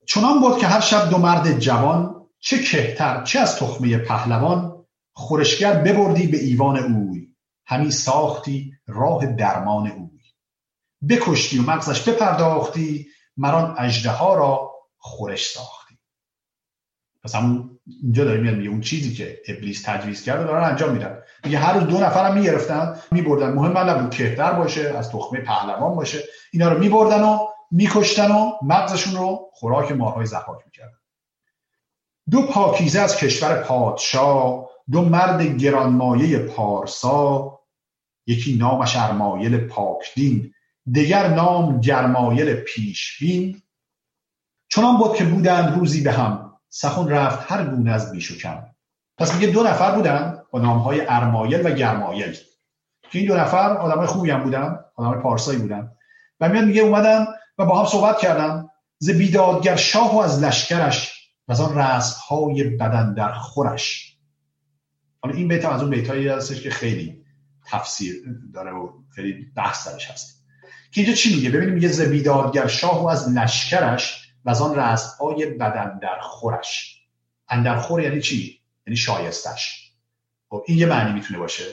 چنان بود که هر شب دو مرد جوان چه کهتر چه از تخمه پهلوان خورشگر ببردی به ایوان اوی. همی ساختی راه درمان اوی. بکشتی و مغزش بپرداختی مران اژدها را خورش ساختی. پس همون اینجا داره میاد میگه اون چیزی که ابلیس تجویز کرده دارن انجام میدن. میگه هر روز دو نفرم می‌گرفتن میبردن. مهم من نبود کهتر باشه از تخمه پهلوان باشه. اینا رو میبردن و میکشتن و مغزشون رو خوراک مارهای زحاک می‌کردن. دو پاکیزه از کشور پادشاه دو مرد گرانمایه پارسا یکی نامش ارمایل پاکدین دگر نام گرمایل پیشبین. چنان بود که بودند روزی به هم سخن رفت هر گونه از بیش و کم. پس میگه دو نفر بودن با نامهای ارمایل و گرمایل. که این دو نفر آدمای خوبی هم بودن آدمای پارسایی بودن. و میاد میگه اومدن و با هم صحبت کردن. ز بیدادگر شاه و از لشکرش و از آن رسم های بدن در خورش. حالا این بیت از اون بیتایی هستش که خیلی تفسیر داره و خیلی بحث درش هست. که اینجا چی میگه؟ ببینیم یه زبیدادگر شاه و از لشکرش و از آن بدن در خورش. اندر خور یعنی چی؟ یعنی شایستش. خب این یه معنی می‌تونه باشه.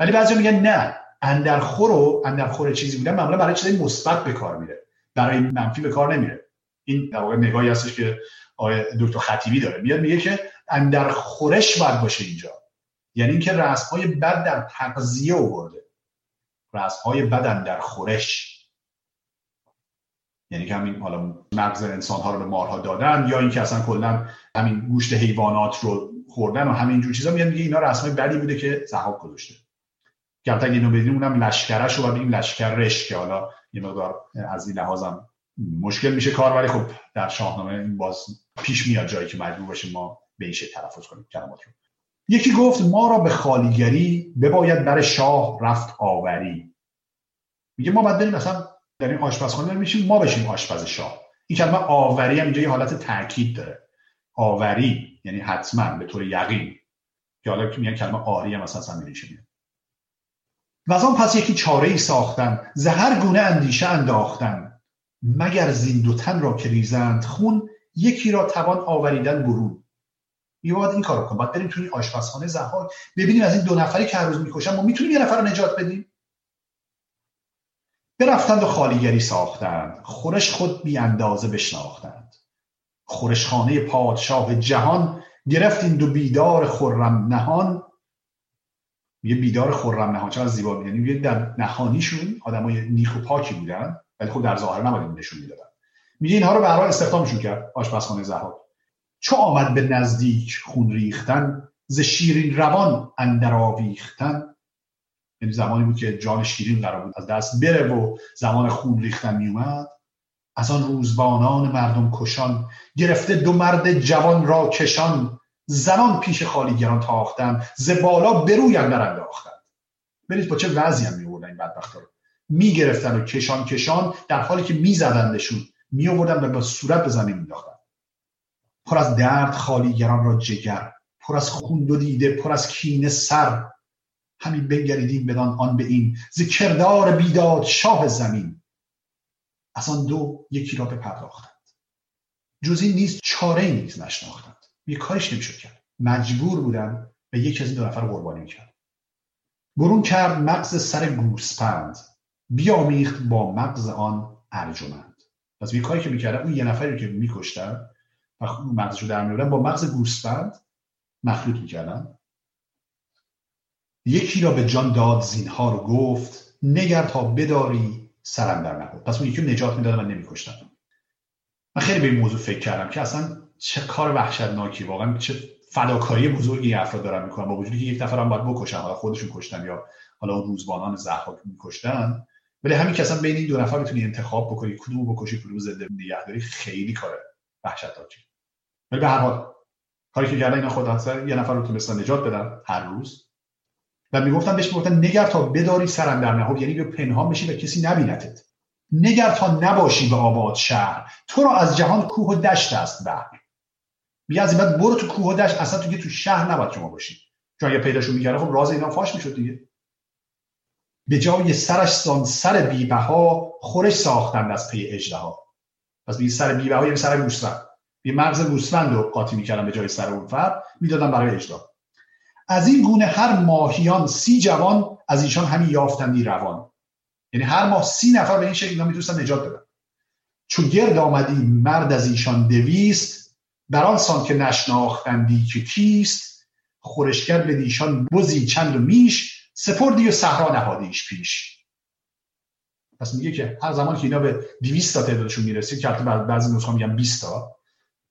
ولی بعضی میگن نه اندر خور و اندر خور چیزی بودن معمولا برای چیزای مثبت به کار میره. برای منفی به کار نمیره. این در واقع نگاهی هستش که آقای دکتر خطیبی داره. میاد میگه که اندر خورش باید باشه اینجا. یعنی اینکه رسم های بد در تغذیه آورده. رسم های بد در خورش. یعنی که همین حالا مغز انسان ها رو به مارها دادن یا اینکه اصلا کلا همین گوشت حیوانات رو خوردن و همین جور چیزا میگن میگه اینا رسمای بدی بوده که زهاب گذاشته. که البته اینو بدیم اونم لشکرش رو بگیم لشکرش که حالا یه مقدار از این لحاظم مشکل میشه کار ولی خب در شاهنامه این باز پیش میاد جایی که مجبور باشیم ما به این تلفظ کنیم. کلمات رو. یکی گفت ما را به خالیگری بباید بر شاه رفت آوری. میگه ما باید بریم مثلا در این آشپزخانه میشیم ما بشیم آشپز شاه. این کلمه آوری هم اینجا یه حالت تاکید داره. آوری یعنی حتما به طور یقین. که حالا که میگن کلمه آری هم مثلا میشه و از آن پس یکی چاره ای ساختن زهر گونه اندیشه انداختن. مگر زین را که ریزند خون یکی را توان آوریدن برون. باید این کارو کن. باید بریم توی آشپزخانه زهار ببینیم از این دو نفری که هر روز می‌کشن ما می‌تونیم یه نفر رو نجات بدیم؟ برفتند و خالیگری ساختند. خورش خود بی اندازه بشناختند. خورشخانه پادشاه جهان گرفت این دو بیدار خرم نهان. یه بیدار خرم نهان. چقدر زیبا. یعنی در نهانیشون آدمای نیک و پاکی بودن ولی خب در ظاهر نباید نشون می‌دادن. میگه اینها رو به استخدامشون کرد. آشپزخانه زهاد چو آمد به نزدیک خون ریختن ز شیرین روان اندر آویختن. یعنی زمانی بود که جان شیرین قرار بود از دست بره و زمان خون ریختن میومد از آن روزبانان مردم کشان گرفته دو مرد جوان را کشان. زنان پیش خالیگران تاختن ز بالا بروی اندر انداختن برید با چه وضعی هم میوردن این بدبختا رو. می‌گرفتن و کشان کشان در حالی که میزدندشون میآوردن و با صورت به زمین مینداختن پر از درد خالیگران را جگر پر از خون دو دیده پر از کینه سر. همین بنگریدیم بدان آن به این ز کردار بیداد شاه زمین. از آن دو یکی را بپرداختند. جز این نیست چاره نیز نشناختند. یه کارش نمی‌شد کرد. مجبور بودن به یکی از این دو نفر قربانی کرد. برون کرد مغز سر گوسپند بیامیخت با مغز آن ارجمند. پس یه کاری که می‌کردن اون یه نفری که میکشتن مغزشو در میوردن با مغز گوسپند مخلوط می‌کردن یکی را به جان داد زینها رو گفت نگر تا بداری سرم در نهاد. پس اون یکی نجات می‌دادن و نمیکشتن من خیلی به این موضوع فکر کردم که اصلا چه کار وحشتناکی واقعا چه فداکاری بزرگی افراد دارن می‌کنن. با وجودی که یک نفر هم باید بکشن حالا خودشون کشتن یا حالا اون روزبانان زحاک میکشتن. ولی همین که اصلا بین این دو نفر می‌تونی انتخاب بکنی کدوم بکشی کدوم زنده نگهداری خیلی کاره وحشتناکی. ولی به هر حال کاری که کردن اینا خود یه نفر رو تونستن نجات بدن هر روز. و می‌گفتن بهش می‌گفتن نگر تا بداری سرم در نهاد یعنی به پنهان بشی و کسی نبینتت نگر تا نباشی به آباد شهر. تو را از جهان کوه و دشت است بر. میگه از بعد برو تو کوه و دشت. اصلا تو تو شهر نباید شما باشی. چون اگه پیداشو می‌کرده خب راز اینا فاش می‌شد دیگه. به جای سرش سان سر بیبها خورش ساختند از پی ها پس به سر بیبها یعنی سر گوسفند یه مغز گوسفند رو قاطی می‌کردن به جای سر اون فرد می‌دادن برای اجدا از این گونه هر ماهیان سی جوان از ایشان همین یافتندی روان. یعنی هر ماه سی نفر به این شکل اینا می‌تونستن نجات بدن. چون گرد آمدی مرد از ایشان دویست بر سان که نشناختندی که کیست خورشگر به دیشان بزی چند و میش سپردی و صحرا نهادیش پیش. پس میگه که هر زمان که اینا به 200 تا تعدادشون می‌رسید که بعضی نسخه میگن 20 تا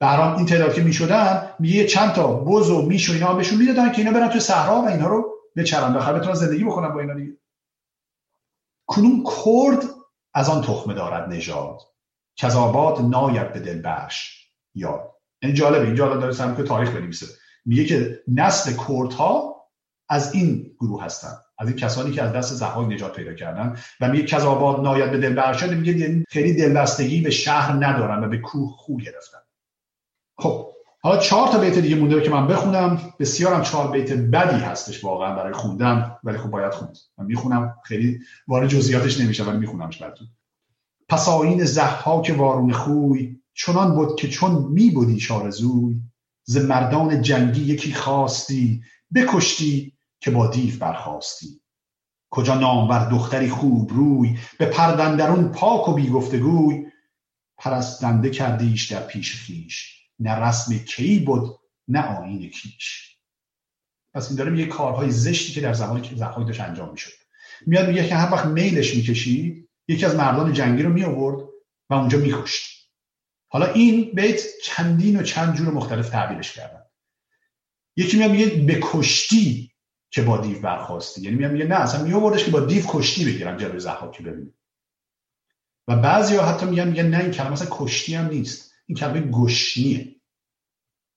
برام این تعداد که می‌شدن میگه چند تا بز و میش و اینا بهشون می‌دادن که اینا برن تو صحرا و اینا رو بچرن. بخاطر بتونن زندگی بکنن با اینا دیگه. کنون کرد از آن تخمه دارد نژاد؟ کذابات ناید به دل بخش یاد. این جالبه اینجا داره سعی که تاریخ بنویسه. میگه که نسل کردها از این گروه هستن از این کسانی که از دست زحاک نجات پیدا کردن. و میگه کذابات ناید به دل بخش میگه یعنی خیلی دلبستگی به شهر ندارن و به کوه خو گرفتن. خب حالا چهار تا بیت دیگه مونده که من بخونم. بسیارم چهار بیت بدی هستش واقعا برای خوندن ولی خب باید خوند. من می‌خونم خیلی وارد جزئیاتش نمیشه ولی میخونمش براتون. پس آین زحاک وارون خوی چنان بود که چون می بودی شارزوی ز مردان جنگی یکی خواستی بکشتی که با دیو برخواستی. کجا نامور دختری خوب روی به پردندرون پاک و بی گفتگوی پرستنده کردیش در پیش خیش نه رسم کی بود نه آین کیش. پس این داره یه کارهای زشتی که در زمانی که زحاک داشت انجام می‌شد. میاد میگه که هر وقت میلش می‌کشید یکی از مردان جنگی رو می آورد و اونجا میکشت. حالا این بیت چندین و چند جور مختلف تعبیرش کردن. یکی میاد میگه به کشتی که با دیو برخواستی. یعنی میاد میگه نه اصلا میوردش که با دیو کشتی بگیرم جلوی زحاک ببینیم و بعضی ها حتی میگن میگن نه این کلمه مثلا کشتی هم نیست. این کلمه گشنیه.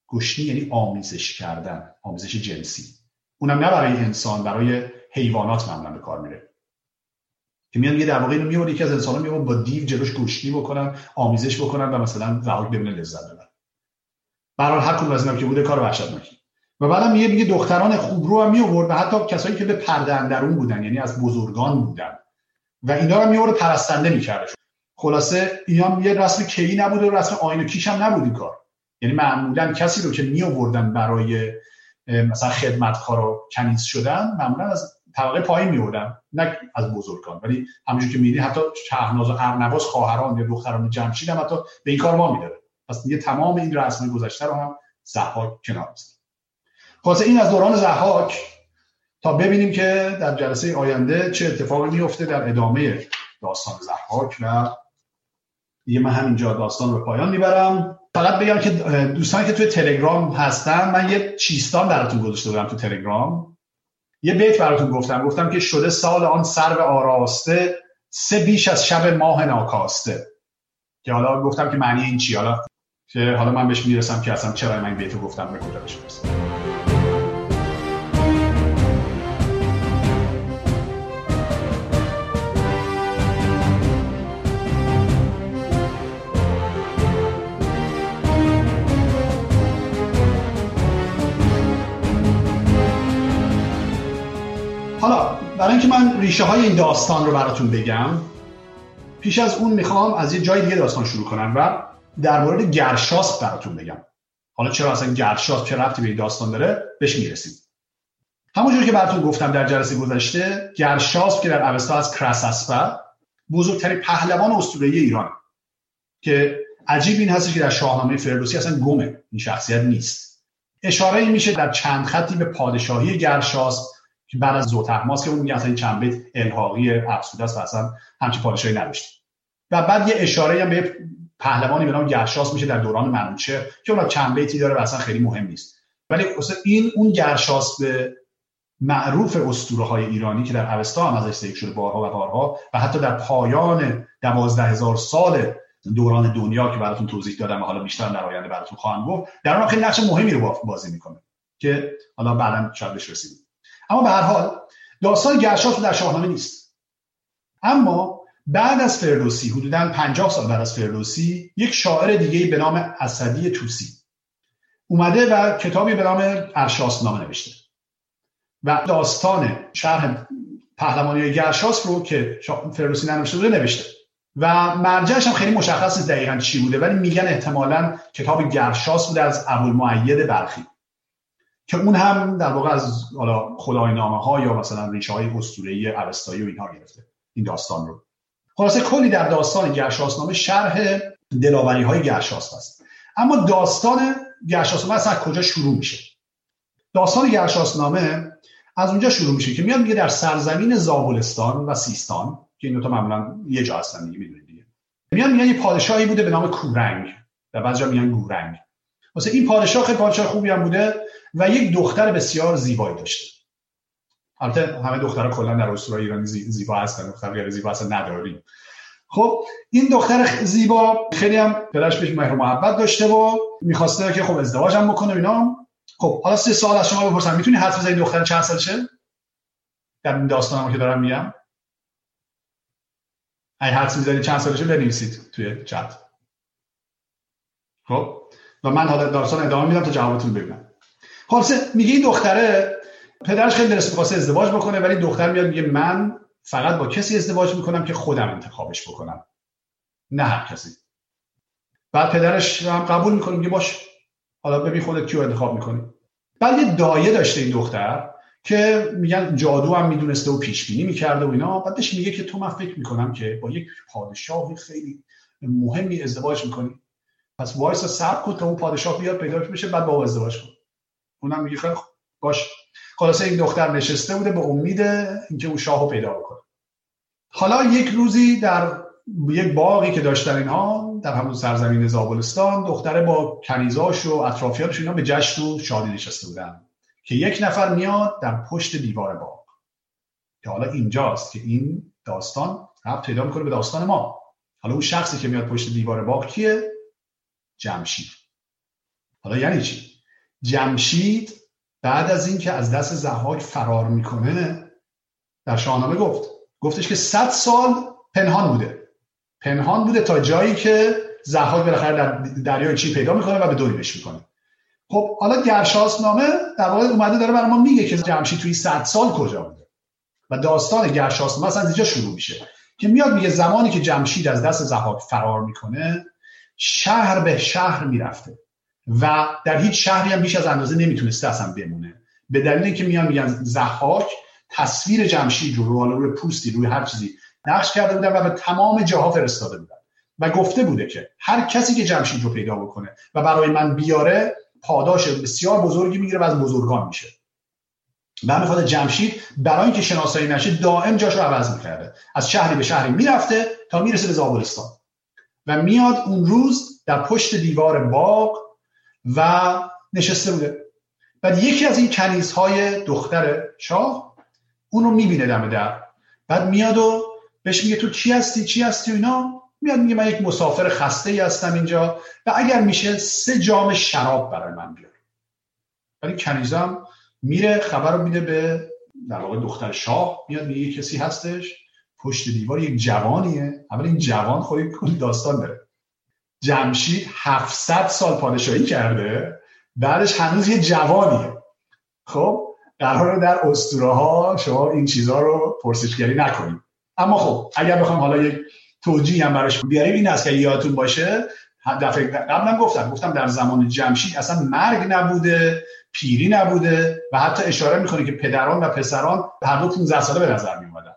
گشنی یعنی آمیزش کردن آمیزش جنسی. اونم نه برای انسان برای حیوانات معمولا به کار میره. که میان یه در واقع اینو میورد یکی از انسان‌ها میورد با دیو جلوش گشنی بکنن آمیزش بکنن و مثلا زهاک ببینه لذت ببرن. برای هر کدوم از اینا که بوده کار وحشتناکی. و بعدم میگه میگه دختران خوب رو هم می و حتی کسایی که به پرده اندرون بودن یعنی از بزرگان بودن. و اینا رو می پرستنده می‌کرده خلاصه اینا یه رسم کی نبود و رسم آین و کیش هم نبود این کار. یعنی معمولا کسی رو که می آوردن برای مثلا خدمتکار و کنیز شدن معمولا از طبقه پایین می آوردن نه از بزرگان. ولی همونجور که میدی حتی شهناز و ارنواز خواهران یا دختران جمشید هم حتی به این کار ما میداره. پس دیگه تمام این رسم گذشته رو هم زحاک کنار می‌ذاره خلاصه این از دوران زحاک تا ببینیم که در جلسه آینده چه اتفاقی میفته در ادامه داستان زحاک و دیگه من همینجا داستان رو پایان می‌برم. فقط بگم که دوستانی که توی تلگرام هستن من یه چیستان براتون گذاشته بودم تو تلگرام. یه بیت براتون گفتم. گفتم که شده سال آن سر آراسته سه بیش از شب ماه ناکاسته. که حالا گفتم که معنی این چی؟ حالا که حالا من بهش می‌رسم که اصلا چرا من بیتو گفتم به کجا بهش برای اینکه من ریشه های این داستان رو براتون بگم پیش از اون می‌خوام از یه جای دیگه داستان شروع کنم و در مورد گرشاس براتون بگم. حالا چرا اصلا گرشاس چه ربطی به این داستان داره؟ بهش می‌رسیم. همونجور که براتون گفتم در جلسه گذشته گرشاس که در اوستا از کراساسپا بزرگترین پهلوان اسطوره‌ای ایران که عجیب این هست که در شاهنامه فردوسی اصلا گمه این شخصیت نیست. اشاره این میشه در چند خطی به پادشاهی گرشاس که بعد از زوتهماس که اون اصلا این چند بیت الحاقی افسوده است و اصلا همچین پادشاهی نداشت و بعد یه اشاره هم به پهلوانی به نام گرشاس میشه در دوران منوچه که اون چند بیتی داره و اصلا خیلی مهم نیست. ولی این اون گرشاس به معروف اسطوره های ایرانی که در اوستا هم ازش ذکر شده بارها و بارها و حتی در پایان دوازده هزار سال دوران دنیا که براتون توضیح دادم و حالا بیشتر در آینده براتون خواهم گفت در اون خیلی نقش مهمی رو بازی می‌کنه که حالا بعدا شاید بهش اما به هر حال داستان گرشاس در شاهنامه نیست. اما بعد از فردوسی حدودا 50 سال بعد از فردوسی یک شاعر دیگه به نام اسدی توسی اومده و کتابی به نام ارشاسنامه نوشته. و داستان شرح پهلوانی گرشاس رو که فردوسی ننوشته بوده نوشته. و مرجعش هم خیلی مشخص دقیقا چی بوده ولی میگن احتمالا کتاب گرشاس بوده از ابوالمعید بلخی که اون هم در واقع از حالا خدای نامه ها یا مثلا ریشه های اسطوره‌ای اوستایی و اینها گرفته. این داستان رو. خلاصه کلی در داستان گرشاسنامه شرح دلاوری های گرشاس هست اما داستان گرشاسنامه از کجا شروع میشه؟ داستان گرشاسنامه از اونجا شروع میشه که میاد میگه در سرزمین زابلستان و سیستان که این دو تا معمولا یه جا هستن دیگه می‌دونید دیگه. میاد میگن یه پادشاهی بوده به نام کورنگ. در بعضی جا میگن گورنگ. واسه این پادشاه خیلی پادشاه خوبی هم بوده. و یک دختر بسیار زیبایی داشته. البته همه دخترها کلا در اسطوره ایرانی زیبا هستن. دختر غیر زیبا اصلا نداریم. خب این دختر زیبا خیلی هم پدرش بهش مهر و محبت داشته و می‌خواسته که خب ازدواج هم بکنه اینا. خب حالا سه سال از شما بپرسم. می‌تونی حد بزنید دختر چند سالشه؟ در این داستانمو که دارم میگم. اگه حدس می‌زنید چند سالشه بنویسید توی چت. خب و من حالا داستان ادامه میدم تا جوابتون ببینم. خلاصه میگه این دختره پدرش خیلی دلش می‌خواسته ازدواج بکنه ولی دختر میاد میگه من فقط با کسی ازدواج می‌کنم که خودم انتخابش بکنم. نه هر کسی. بعد پدرش هم قبول می‌کنه میگه باش حالا ببین خودت کیو انتخاب می‌کنی. بعد یه دایه داشته این دختر که میگن جادو هم می‌دونسته و پیش بینی می‌کرده و اینا. بعدش میگه که تو من فکر می‌کنم که با یک پادشاه خیلی مهمی ازدواج می‌کنی. پس وایس صبر کن تا اون پادشاه بیاد پیدا بشه بعد با ازدواج کن. اونم میگه خیلی باش. خلاصه این دختر نشسته بوده به امید اینکه اون شاهو پیدا بکنه. حالا یک روزی در یک باقی که داشتن اینها در همون سرزمین زابلستان دختره با کنیزاش و اطرافیانش اینا به جشن و شادی نشسته بودن که یک نفر میاد در پشت دیوار باغ. که حالا اینجاست که این داستان ربط پیدا می‌کنه به داستان ما. حالا اون شخصی که میاد پشت دیوار باغ کیه؟ جمشید. حالا یعنی چی؟ جمشید بعد از اینکه از دست زحاک فرار می‌کنه در شاهنامه گفت. گفتش که صد سال پنهان بوده. پنهان بوده تا جایی که زحاک بالاخره در دریای چی پیدا می‌کنه و به دوریش می‌کنه. خب حالا گرشاسنامه در واقع اومده داره برای ما میگه که جمشید توی صد سال کجا بوده. و داستان گرشاسنامه اصلا اینجا شروع میشه که میاد میگه زمانی که جمشید از دست زحاک فرار می‌کنه شهر به شهر می‌رفته. و در هیچ شهری هم بیش از اندازه نمی‌تونسته اصلا بمونه. به دلیل اینکه میان میگن زحاک تصویر جمشید رو رو روی پوستی روی هر چیزی نقش کرده بودن و به تمام جاها فرستاده بودن. و گفته بوده که هر کسی که جمشید رو پیدا بکنه و برای من بیاره پاداش بسیار بزرگی می‌گیره و از بزرگان میشه. به همین جمشید برای اینکه شناسایی نشه دائم جاش رو عوض می‌کرده. از شهری به شهری می‌رفته تا می‌رسه به زابلستان. و میاد اون روز در پشت دیوار باغ و نشسته بوده. بعد یکی از این کنیزهای دختر شاه اونو می‌بینه دم در. بعد میاد و بهش میگه تو چی هستی؟ چی هستی؟ اینا؟ میاد میگه من یک مسافر خسته ای هستم اینجا و اگر میشه سه جام شراب برای من بیار. ولی کنیزم میره خبر رو میده به در واقع دختر شاه. میاد میگه کسی هستش پشت دیوار یک جوانیه. اول این جوان خودی کلی داستان داره. جمشید 700 سال پادشاهی کرده بعدش هنوز یه جوانیه. خب قرار در اسطوره ها شما این چیزها رو پرسشگری نکنید. اما خب اگر بخوام حالا یک توجیه هم براش بیاریم این است که یادتون باشه دفعه قبلا گفتم گفتم در زمان جمشید اصلا مرگ نبوده پیری نبوده و حتی اشاره می‌کنه که پدران و پسران هر دو 15 ساله به نظر می اومدن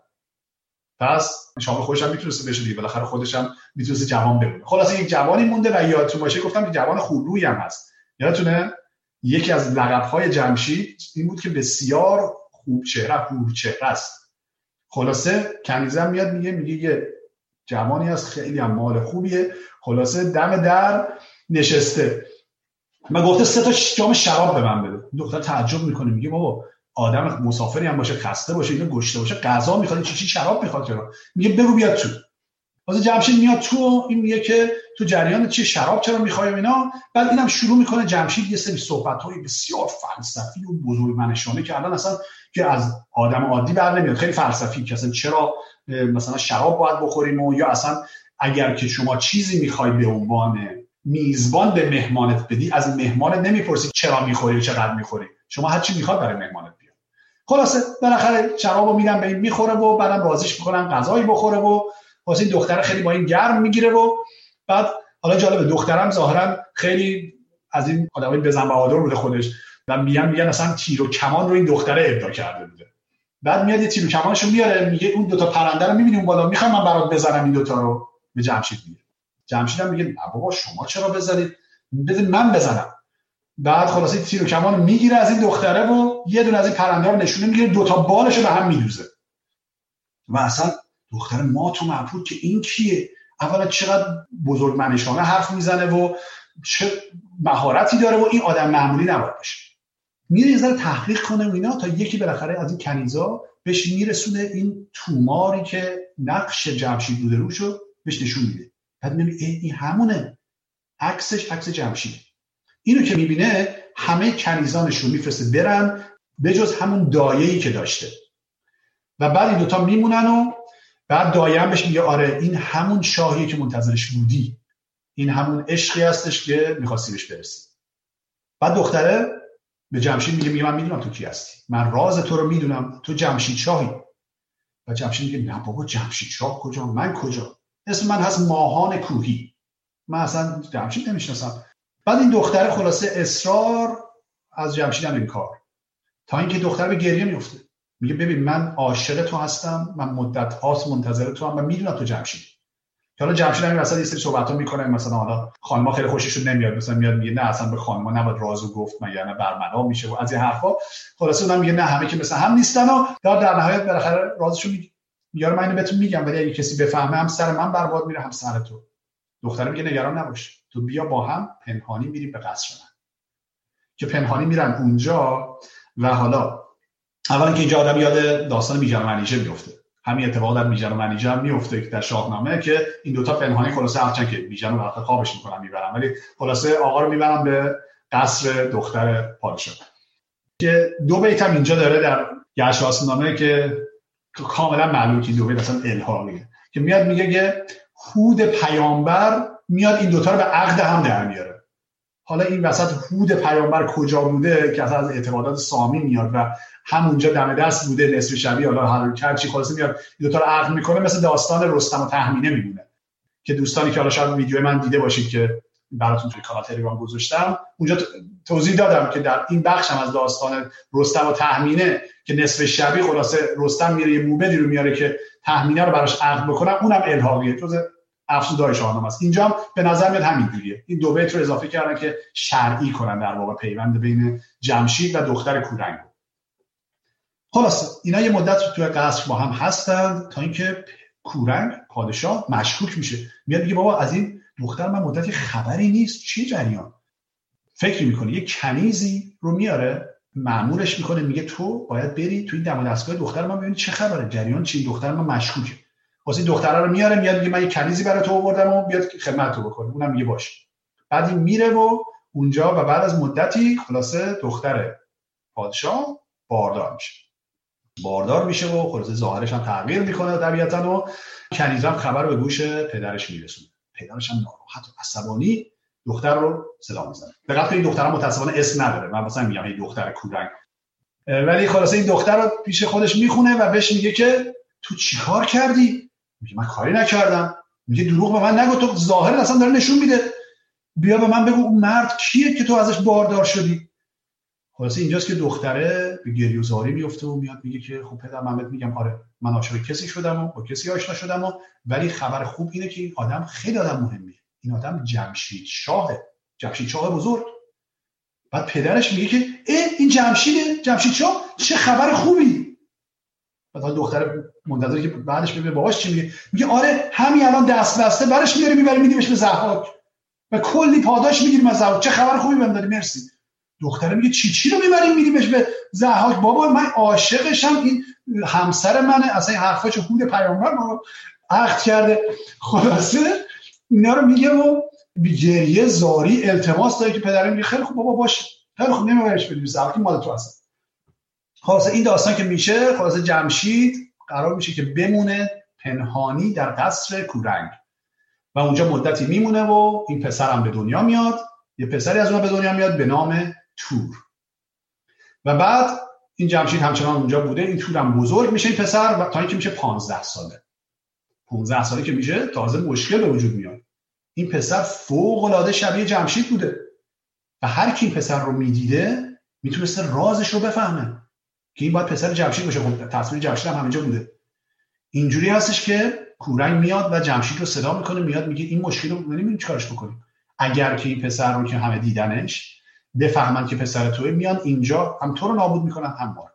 پس شامل خودش هم می‌تونسته بشه دیگه. بالاخره خودش هم می‌تونسته جوان بمونه. خلاص یک جوانی مونده و یادتون باشه گفتم که جوان خوبرویی هم هست. یادتونه؟ یکی از لقب‌های جمشید این بود که بسیار خوب چهره خوب چهره است. خلاصه کنیزم میاد میگه میگه یه جوانی هست خیلی هم مال خوبیه. خلاصه دم در نشسته. من گفته سه تا جام شراب به من بده. دختر تعجب می‌کنه میگه بابا آدم مسافری هم باشه خسته باشه اینو گشته باشه غذا می‌خواد چی چی شراب می‌خواد چرا میگه بگو بیاد تو. واسه جمشید میاد تو این میگه که تو جریان چی شراب چرا می‌خوای اینا؟ بعد اینم شروع می‌کنه جمشید یه سری صحبت های بسیار فلسفی و بزرگ منشانه که الان اصلا که از آدم عادی بر نمیاد. خیلی فلسفی که اصلا چرا مثلا شراب باید بخوریم و یا اصلا اگر که شما چیزی می‌خوای به عنوان میزبان به مهمانت بدی از مهمانت نمی‌پرسی چرا می‌خوری چقدر می‌خوری. شما هر چی می‌خواد برای مهمانت. خلاصه بالاخره شرابو میدن به این می‌خوره و بعدم بازیش می‌کنن غذایی بخوره و واسه این دختر خیلی با این گرم می‌گیره و بعد حالا جالبه دخترم ظاهرا خیلی از این آدمای بزن بهادر بوده خودش و میگن میگن اصلا تیر و کمان رو این دختره ابدا کرده بوده. بعد میاد یه تیر و کمانشو میاره میگه اون دوتا پرنده رو می‌بینی اون بالا می‌خوام من برات بزنم این دوتا رو؟ به جمشید میگه. جمشید هم میگه بابا شما چرا بزنید؟ بده من بزنم. بعد خلاصه تیر و کمان می‌گیره از این دختره و یه دونه از این پرنده رو نشونه می‌گیره دوتا بالش رو به هم میدوزه و اصلا دختر ما تو مبهوت که این کیه؟ اولا چقدر بزرگ منشانه حرف می‌زنه و چه مهارتی داره و این آدم معمولی نباید باشه. میره یه تحقیق کنه و اینا تا یکی بالاخره از این کنیزا بهش میرسونه این توماری که نقش جمشید بوده رو شد بهش نشون میده. بعد می‌بینه این همونه. عکسش عکس جمشید اینو که می‌بینه همه کنیزانش رو میفرسته برن به جز همون دایه‌ای که داشته. و بعد این دوتا میمونن و بعد دایه بهش میگه آره این همون شاهیه که منتظرش بودی. این همون عشقی هستش که می‌خواستی بهش برسی. بعد دختره به جمشید میگه میگه من می‌دونم تو کی هستی. من راز تو رو می‌دونم. تو جمشید شاهی. و جمشید میگه نه بابا جمشید شاه کجا؟ من کجا؟ اسم من هست ماهان کوهی. من اصلا جمشید نمی‌شناسم. بعد این دختر خلاصه اصرار از جمشید هم این کار. تا اینکه دختر به گریه میفته میگه ببین من عاشق تو هستم من مدت هاست منتظر تو هم و می‌دونم تو جمشید. حالا جمشید همین وسط یه سری صحبت می‌کنه مثلا حالا خانما خیلی خوششون نمیاد. مثلا میاد میگه نه اصلا به خانما نباید رازو گفت من یعنی برمنا میشه و از این حرفا خلاص اونم میگه نه همه که مثلا هم نیستن و در در نهایت بالاخره رازشو میگه یارو من اینو بهتون میگم ولی اگه کسی بفهمه هم سر من برباد میره هم سر تو. دختر میگه نگران نباش. تو بیا با هم پنهانی میری به قصر من. که پنهانی میرن اونجا و حالا اولا که اینجا آدم یاد داستان میجر منیژه میفته. همین اتفاق در میجر منیژه هم میفته که در شاهنامه که این دوتا پنهانی خلاصه هرچند که میجر رو خوابش می‌کنن می‌برن ولی خلاصه آقا رو می‌برن به قصر دختر پادشاه. که دو بیت هم اینجا داره در گرشاسنامه که کاملا معلوم که دو بیت اصلا الهامیه. که میاد میگه که هود پیامبر میاد این دوتا رو به عقد هم در میاره. حالا این وسط هود پیامبر کجا بوده که از اعتقادات سامی میاد و همونجا دم دست بوده نصف شبی حالا کرد چی خلاصه میاد این دوتا رو عقد می‌کنه مثل داستان رستم و تهمینه میمونه. که دوستانی که حالا شاید ویدیو من دیده باشید که براتون توی کانال تلگرام گذاشتم اونجا توضیح دادم که در این بخش هم از داستان رستم و تهمینه که نصف شبی خلاصه رستم میره یه موبدی رو میاره که تهمینه رو براش عقد بکنن اونم الهاقیه جز افسودهای شاهنامه است. اینجا هم به نظر میاد همینجوریه این دو بیت رو اضافه کردن که شرعی کنن در واقع پیوند بین جمشید و دختر کورنگ. خلاصه اینا یه مدت توی قصر با هم هستند تا اینکه کورنگ پادشاه مشکوک میشه. میاد میگه بابا از این دختر من مدتی خبری نیست. چی جریان؟ فکر می‌کنه یه کنیزی رو میاره معمولش می‌کنه میگه تو باید بری توی دم دستگاه دختر من ببینی چه خبره. جریان چی؟ دختر من مشکوکه. واسه دختره رو میاره میاد میگه من یه کنیزی برای تو آوردم و بیاد خدمت تو بکنه. اونم میگه باش. بعد این میره و اونجا و بعد از مدتی خلاصه دختر پادشاه باردار میشه. باردار میشه و خلاصه ظاهرش هم تغییر می‌کنه طبیعتا و کنیزم خبر به گوش پدرش میرسونه. پدرش هم ناراحت و عصبانی دختر رو صدا می‌زنه. دقت این دختر متاسفانه اسم نداره. من مثلا میگم این دختر کودک. ولی خلاصه این دختر رو پیش خودش می‌خونه و بهش میگه که تو چیکار کردی؟ میگه من کاری نکردم. میگه دروغ به من نگو. تو ظاهر اصلا داره نشون میده. بیا به من بگو مرد کیه که تو ازش باردار شدی. خلاصه اینجاست که دختره به گریوزاری میفته و میاد میگه که خب پدر من میگم آره من عاشق کسی شدم و با کسی آشنا شدم و ولی خبر خوب اینه که این آدم خیلی آدم مهمیه. این آدم جمشید شاهه جمشید شاه بزرگ. بعد پدرش میگه که اه این جمشیده. جمشید شاه چه خبر خوبی. بعد دختر منتظره که بعدش ببینه باباش چی میگه. میگه آره همین الان دست بسته برش میاره می‌بره میدیمش به زحاک. و کلی پاداش می‌گیریم از زحاک. چه خبر خوبی بهم داری مرسی. دختره میگه چی چی رو می‌بریم میدیمش به زحاک؟ بابا من عاشقشم. این همسر منه. اصلا این حرفا هود پیامبر ما عقد کرده. خلاصه اینا رو میگه و گریه زاری التماس داره که پدرم میگه خیلی خوب بابا باش خیلی خوب نمیبرش بدیم. زحاک مال تو هست. خلاصه این داستان که میشه خلاصه جمشید. قرار میشه که بمونه پنهانی در قصر کورنگ. و اونجا مدتی میمونه و این پسرم به دنیا میاد. یه پسری از اونها به دنیا میاد به نام تور. و بعد این جمشید همچنان اونجا بوده. این تور هم بزرگ میشه این پسر و تا اینکه میشه 15 ساله. 15 ساله که میشه تازه مشکل به وجود میاد. این پسر فوق العاده شبیه جمشید بوده. و هر کی این پسر رو می‌دیده می‌تونسته رازش رو بفهمه. که این باید پسر جمشید باشه خب تصویر جمشید هم همینجا بوده. اینجوری هستش که کورنگ میاد و جمشید رو صدا می‌کنه میاد میگه این مشکل رو نمی‌دونیم چیکارش بکنیم. اگر که این پسر رو که همه دیدنش بفهمن که پسر توه میان اینجا هم تو رو نابود می‌کنن هم ما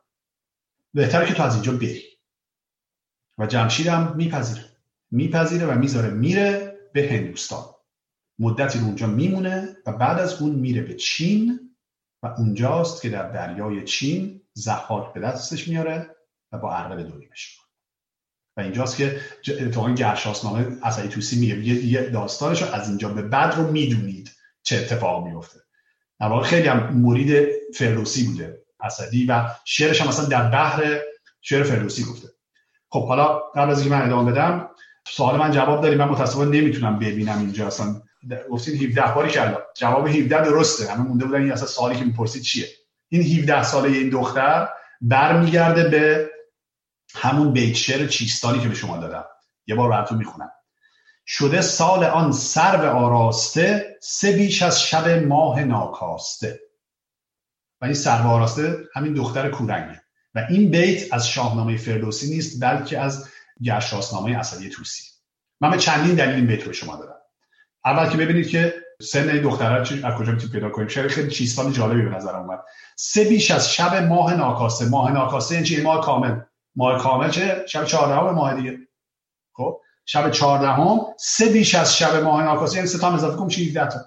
بهتره که تو از اینجا بری. و جمشید هم میپذیره. میپذیره و می‌ذاره میره به هندوستان. مدتی رو اونجا میمونه و بعد از اون میره به چین. و اونجاست که در دریای چین زحاک به دستش میاره و با عربه دوریمش و اینجاست که اتفاقا گرشاسنامه اصلی توسی میگه یه داستانش رو از اینجا به بعد رو می‌دونید چه اتفاق میفته در خیلی هم مرید فردوسی بوده اسدی و شعرش هم مثلا در بحر شعر فردوسی گفته. خب حالا قبل از اینکه من ادامه بدم سوال من جواب داریم من متاسفانه نمی‌تونم ببینم اینجا اصلا گفتید 17 باری کردم جواب 17 درسته. همه مونده بودن این اصلا سوالی که می‌پرسید چیه؟ این 17 ساله این دختر برمیگرده به همون بیت شعر چیستانی که به شما دادم. یه بار براتون می‌خونم. شده سال آن سر به آراسته سه بیش از شب ماه ناکاسته. و این سر آراسته همین دختر کورنگه. و این بیت از شاهنامه فردوسی نیست بلکه از گرشاسنامه اصلی توسی. من به چندین دلیل این بیت رو شما دادم. اول که ببینید که سن این دختره از کجا می‌تونید پیدا کنیم. شعر خیلی چیستان جالبی به نظر اومد. سه بیش از شب ماه ناکاسته ماه ناکاسته یعنی ماه کامل. ماه کامل چه؟ شب 14 ماه دیگه. خب؟ شب 14 سه بیش از شب ماه ناکاسه. یعنی سه تا اضافه کنم 17 تا.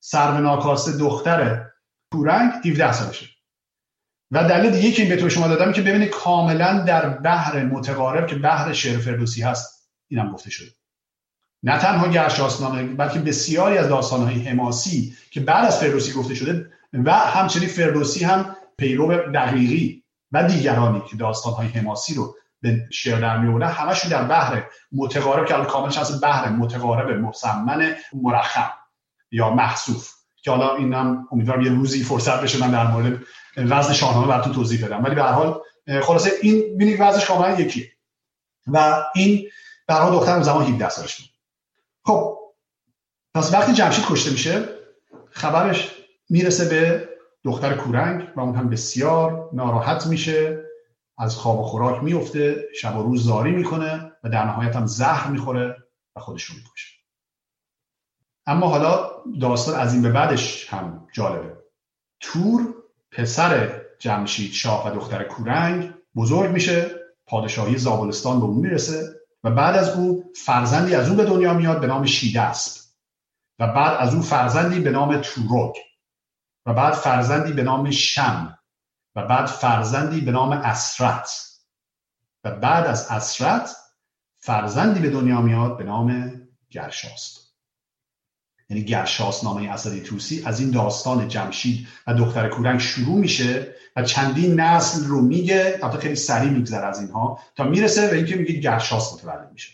سرو ناکاسه دختر کورنگ 17 سالشه. و دلیل دیگه که این به تو شما دادم که ببینید کاملا در بحر متقارب که بحر شعر فردوسی هست. اینم گفته شده. نه تنها گرشاسنامه بلکه بسیاری از داستانهای حماسی که بعد از فردوسی گفته شده و همچنین فردوسی هم پیرو دقیقی و دیگرانی که داستانهای حماسی رو به شعر در می همشون در بحر متقارب که کاملش از بحر متقارب مسمن مرخم یا محصوف. که حالا اینم امیدوارم یه روزی فرصت بشه من در مورد وزن شاهنامه براتون توضیح بدم. ولی به هر حال خلاصه این ببینید وزنش کاملا یکیه. و این به هر دختر زمان 17 سالش بود. خب پس وقتی جمشید کشته میشه خبرش می‌رسه به دختر کورنگ و اون هم بسیار ناراحت میشه از خواب و خوراک میفته شب و روز زاری می‌کنه و در نهایت هم زهر می‌خوره و خودش رو می‌کشه. اما حالا داستان از این به بعدش هم جالبه. تور پسر جمشید شاه و دختر کورنگ بزرگ میشه پادشاهی زابلستان به اون می‌رسه و بعد از او فرزندی از او به دنیا میاد به نام شیدسب و بعد از او فرزندی به نام توروگ و بعد فرزندی به نام شم. و بعد فرزندی به نام اسرت. و بعد از اسرت فرزندی به دنیا میاد به نام گرشاست. یعنی گرشاس نامه اسدی توسی از این داستان جمشید و دختر کورنگ شروع میشه و چندین نسل رو میگه البته خیلی سریع میگذره از اینها تا می‌رسه به اینکه میگه گرشاس متولد میشه.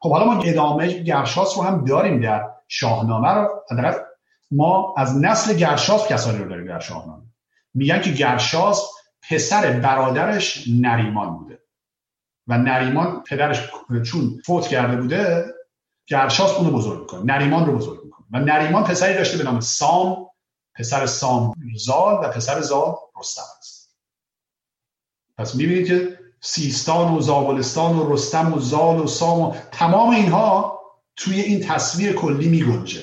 خب حالا ما ادامه گرشاس رو هم داریم در شاهنامه رو. ما از نسل گرشاس کسانی رو داریم در شاهنامه. میگن که گرشاس پسر برادرش نریمان بوده. و نریمان پدرش چون فوت کرده بوده گرشاس اونو بزرگ می‌کنه. نریمان رو بزرگ و نریمان پسری داشته به نام سام پسر سام زال و پسر زال رستم است. پس می‌بینید که سیستان و زابلستان و رستم و زال و سام و تمام اینها توی این تصویر کلی میگنجه.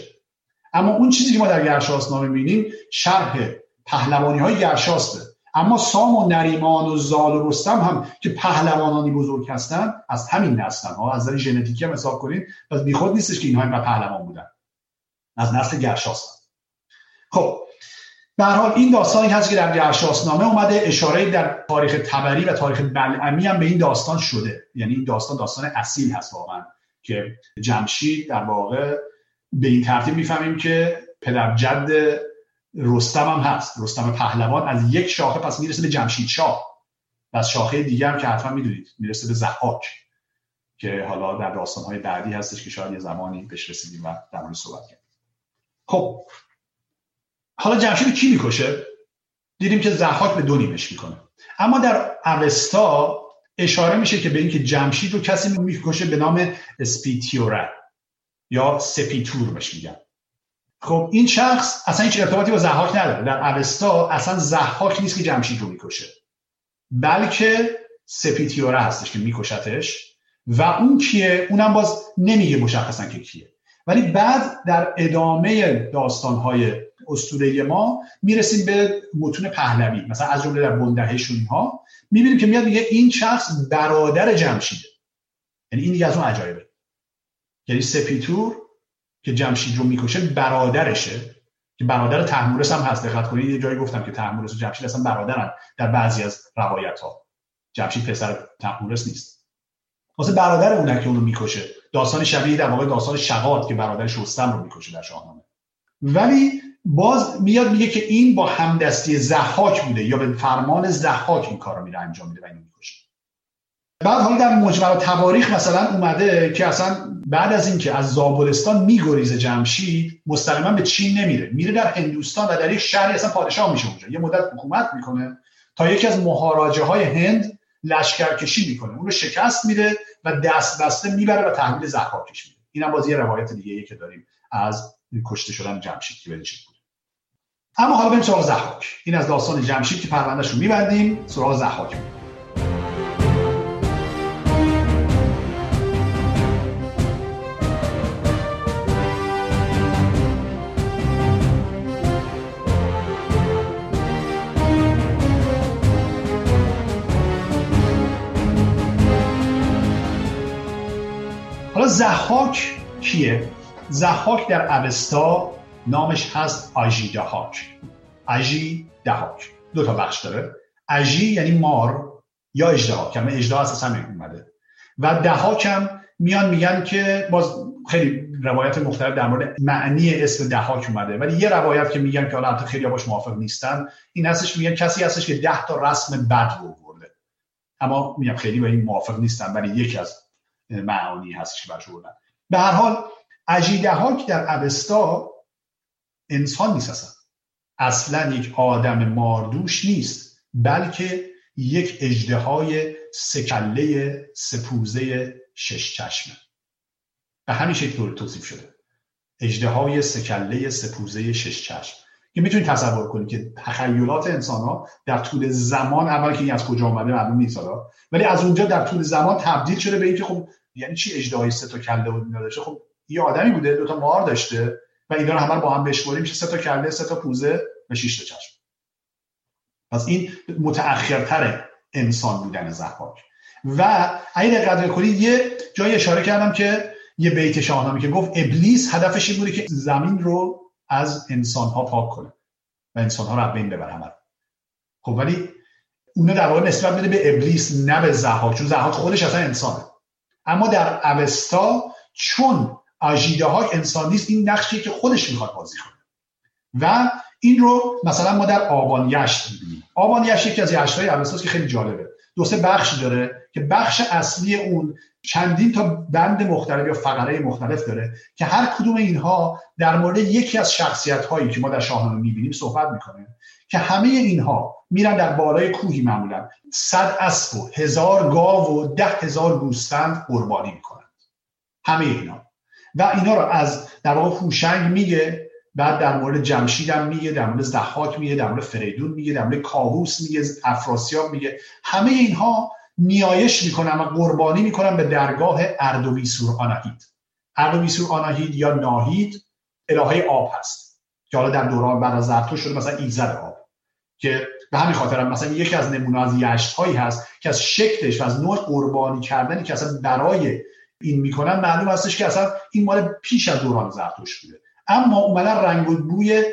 اما اون چیزی که ما در گرشاسنامه می‌بینیم شرح پهلوانی های گرشاسته. اما سام و نریمان و زال و رستم هم که پهلوانانی بزرگ هستن از همین نسلن ها از نظر ژنتیکی هم حساب کنید پس بیخود نیستش که اینها اینقدر پهلوان بودن. از نسل گرشاس. خب به حال این داستانی هست که در گرشاسنامه اومده اشاره در تاریخ تبری و تاریخ بلعمی هم به این داستان شده. یعنی این داستان داستان اصیل هست واقعا که جمشید در واقع به این ترتیب می‌فهمیم که پدر جد رستم هم هست. رستم پهلوان از یک شاخه پس می‌رسه به جمشید شاه. و از شاخه دیگر هم که حتما می‌دونید می‌رسه به زحاک که حالا در داستانهای بعدی هستش که شاید یه زمانی بهش رسیدیم و در مورد صحبت کردیم. خب حالا جمشید کی می‌کشه؟ دیدیم که زحاک به دو نیمش می‌کنه. اما در اوستا اشاره میشه که به اینکه جمشید رو کسی می‌کشه به نام اسپیتیوره یا سپیتور بهش میگن. خب این شخص اصلا هیچ ارتباطی با زحاک نداره. در اوستا اصلا زحاک نیست که جمشید رو می‌کشه. بلکه سپیتیوره هستش که میکشتش و اون کیه؟ اونم باز نمیگه مشخصا که کیه. ولی بعد در ادامه داستانهای اسطوره ما می‌رسیم به متون پهلوی. مثلا از جمله در بندهشون ها می‌بینیم که میاد میگه این شخص برادر جمشیده. یعنی این دیگه از اون عجایبه. یعنی سپیتور که جمشید رو می‌کشه برادرشه که برادر تحمورس هم هست. دقت کنید یه جایی گفتم که تحمورس و جمشید اصلا برادرن در بعضی از روایت ها جمشید پسر تحمورس نیست. واسه برادر اونه که اونو می‌کشه. داستان شبیه در واقع داستان شقاد که برادرش رستم رو می‌کشه در شاهنامه. ولی باز میاد میگه که این با همدستی زحاک بوده یا به فرمان زحاک این کار رو میره انجام میده و اینو می‌کشه. بعد حالا در مجمع تواریخ مثلا اومده که اصلا بعد از اینکه از زابلستان میگریزه جمشید مستقیما به چین نمیره. میره در هندوستان و در یک شهری اصلا پادشاه میشه اونجا. یه مدت حکومت می‌کنه تا یکی از مهاراجه های هند لشکرکشی می‌کنه. اون رو شکست میده و دست بسته می‌بره و تحویل زحاکش میده. اینم باز یه روایت دیگه که داریم از کشته شدن جمشید که بود. اما حالا بریم سراغ زحاک. این از داستان جمشید که پروندهش رو میبندیم سراغ زحاک زحاک کیه؟ زحاک در اوستا نامش هست آژی دهاک. آژی دهاک. دو تا بخش داره. اژی یعنی مار یا اجدها کلمه اجدها اساسا اومده. و دهاک هم میان میگن که باز خیلی روایت مختلف در مورد معنی اسم دهاک اومده. ولی یه روایت که میگن که حالا خیلی باش موافق نیستن این هستش میگن کسی هستش که ده تا رسم بد رو برده. اما میگم خیلی با این موافق نیستن ولی یکی از معانی هستش برش بردن. به هر حال اجیدهاک در اوستا انسان نیست اصلا. اصلا یک آدم ماردوش نیست بلکه یک اجده سکله سپوزه شش چشمه. به همین شکل توصیف شده. اجده های سکله سپوزه شش چشم. که می‌تونید تصور کنید که تخیلات انسان ها در طول زمان اول که این از کجا آمده معلوم نیست ولی از اونجا در طول زمان تبدیل شده به اینکه خب یعنی چی اجده های سه تا کله و داشته؟ خب یه آدمی بوده دو تا مار داشته و اینا رو همه با هم بشوریم میشه سه تا کله سه تا پوزه و شش تا چشم. پس این متأخرتر انسان بودن زحاک. و اگه دقت کنید یه جای اشاره کردم که یه بیت شاهنامه که گفت ابلیس هدفش این بوده که زمین رو از انسان ها پاک کنه و انسان ها رو بین ببره همه خب ولی اونو در واقع نسبت بده به ابلیس نه به زحاک چون زحاک خودش اصلا انسانه. اما در اوستا چون آژیده های انسان نیست این نقشی که خودش می‌خواد بازی کنه. و این رو مثلا ما در آبان یشت می‌بینیم. آبان یشت یکی از یشتهای اوستاست که خیلی جالبه. دو سه بخش داره که بخش اصلی اون چندین تا بند مختلف یا فقره مختلف داره که هر کدوم اینها در مورد یکی از شخصیت هایی که ما در شاهنامه می‌بینیم صحبت می‌کنه که همه اینها میرن در بالای کوهی معمولا. صد اسب و هزار گاو و ده هزار گوسفند قربانی می‌کنند همه اینا. و اینا رو از در واقع هوشنگ میگه بعد در مورد جمشید هم میگه در مورد زحاک میگه در مورد فریدون میگه در مورد کاووس میگه افراسیاب میگه. همه اینها نیایش می‌کنن و قربانی می‌کنن به درگاه اردویسور آناهید. اردویسور آناهید یا ناهید الهه آب هست که حالا در دوران بعد از زرتشت شده مثلا ایزد آب که به همین خاطر هم مثلا یکی از نمونه از یشت هایی هست که از شکلش و از نوع قربانی کردنی که اصلا برای این می‌کنن معلوم هستش که اصلا این مال پیش از دوران زرتشت بوده. اما اومدن رنگ و بوی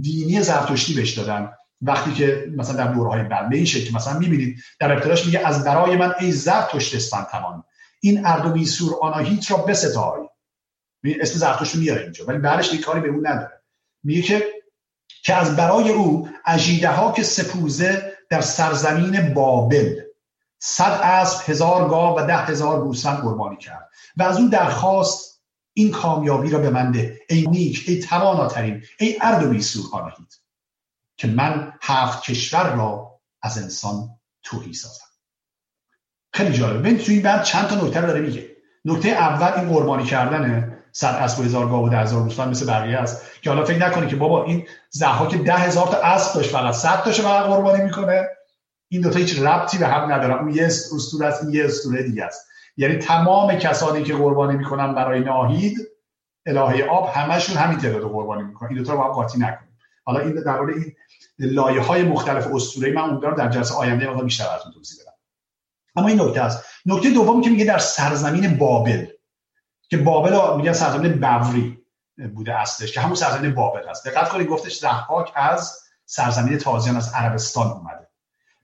دینی زرتشتی بهش دادن. وقتی که مثلا در دورهای بعد به این شکل مثلا می‌بینید در ابتداش میگه از برای من ای زرتشت تمام این اردو سور آناهیت را بستای. اسم زرتشت میاره اینجا ولی بعدش کاری به اون نداره. میگه که که از برای او اجیده ها که سپوزه در سرزمین بابل. صد اسب هزار گاو و ده هزار گوسفند قربانی کرد. و از اون درخواست این کامیابی را به من ده. ای نیک ای تواناترین ای ارد و بیسور آنهید که من هفت کشور را از انسان توهی سازم. خیلی جالبه ببین توی این بعد چند تا نکته داره میگه. نکته اول این قربانی کردنه صد اسب هزار گاو و ده هزار گوسفند مثل بقیه است که حالا فکر نکنی که بابا این که ده هزار تا اسب داشت فقط صد تاشو فقط قربانی می‌کنه. این دوتا هیچ ربطی به هم نداره اون یه اسطوره است یه اسطوره دیگه است. یعنی تمام کسانی که قربانی می‌کنن برای ناهید الهه آب همشون همین تعداد قربانی می‌کنن. این دو تا رو با هم قاطی نکنیم. حالا این در این لایه های مختلف اسطوره من امیدوارم در جلسه آینده مقدار بیشتر براتون توضیح بدم. اما این نکته است. نکته دومی که میگه در سرزمین بابل که بابل میگن سرزمین بوری بوده اصلش که همون سرزمین بابل هست. دقت کنید گفتش ضحاک از سرزمین تازیان از عربستان اومده.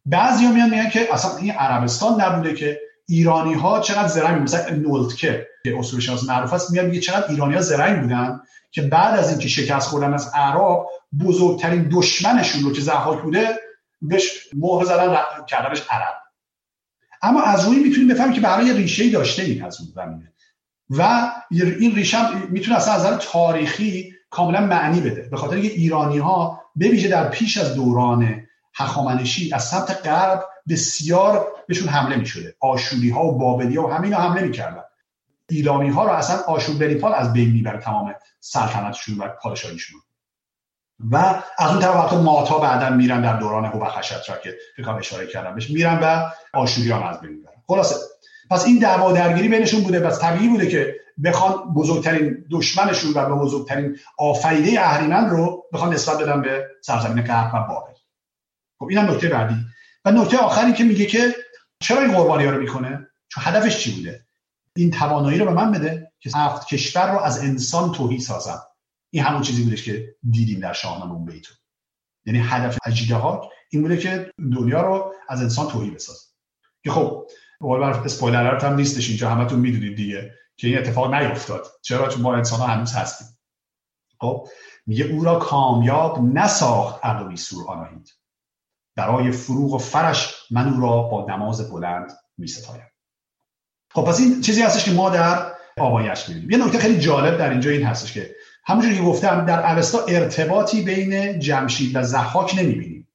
بعضیا میان میگن که اصلا این عربستان نبوده که ایرانی ها چقدر زرنگ مثلا نولتکه. که اصول شناس معروف است میاد میگه چقدر ایرانی ها زرنگ بودن که بعد از اینکه شکست خوردن از عرب بزرگترین دشمنشون رو که زحاک بوده بهش مهر زدن کردنش عرب. اما از روی می‌تونیم بفهمیم که برای ریشه داشته این از اون زمینه. و این ریشه می‌تونه اصلا از نظر تاریخی کاملا معنی بده. به خاطر اینکه ایرانی ها به در پیش از دوران هخامنشی از سمت غرب بسیار بهشون حمله می شده آشوری ها و بابلی ها و همین حمله می ایرانی ها رو اصلا آشور بریپال از بین می‌بره تمام سلطنتشون و پادشاهیشون. و از اون طرف ماتا بعدا میرن در دوران هوبخشت را که فکر اشاره کردم بهش میرن و آشوریان از بین می‌برن. خلاصه. پس این دعوا درگیری بینشون بوده. پس طبیعی بوده که بخوان بزرگترین دشمنشون و بزرگترین آفریده اهریمن رو بخوان نسبت بدن به سرزمین غرب و بابل. خب اینم نکته بعدی. و نکته آخری که میگه که چرا این قربانی ها رو می‌کنه؟ چون هدفش چی بوده؟ این توانایی رو به من بده که هفت کشور رو از انسان توهی سازم. این همون چیزی بودش که دیدیم در شاهنامه اون بیتو یعنی هدف اجیده ها این بوده که دنیا رو از انسان توهی بسازه. که خب قول بر اسپویلر هم نیستش اینجا همتون می‌دونید دیگه که این اتفاق نیفتاد. چرا؟ چون ما انسان ها هنوز هستیم. خب میگه او را کامیاب نساخت عقلی سور آناهید. برای فروغ و فرش من او را با نماز بلند میستایم. خب پس این چیزی هستش که ما در آبایش می‌بینیم. یه نکته خیلی جالب در اینجا این هستش که همونجوری که گفتم در اوستا ارتباطی بین جمشید و زحاک نمی‌بینیم.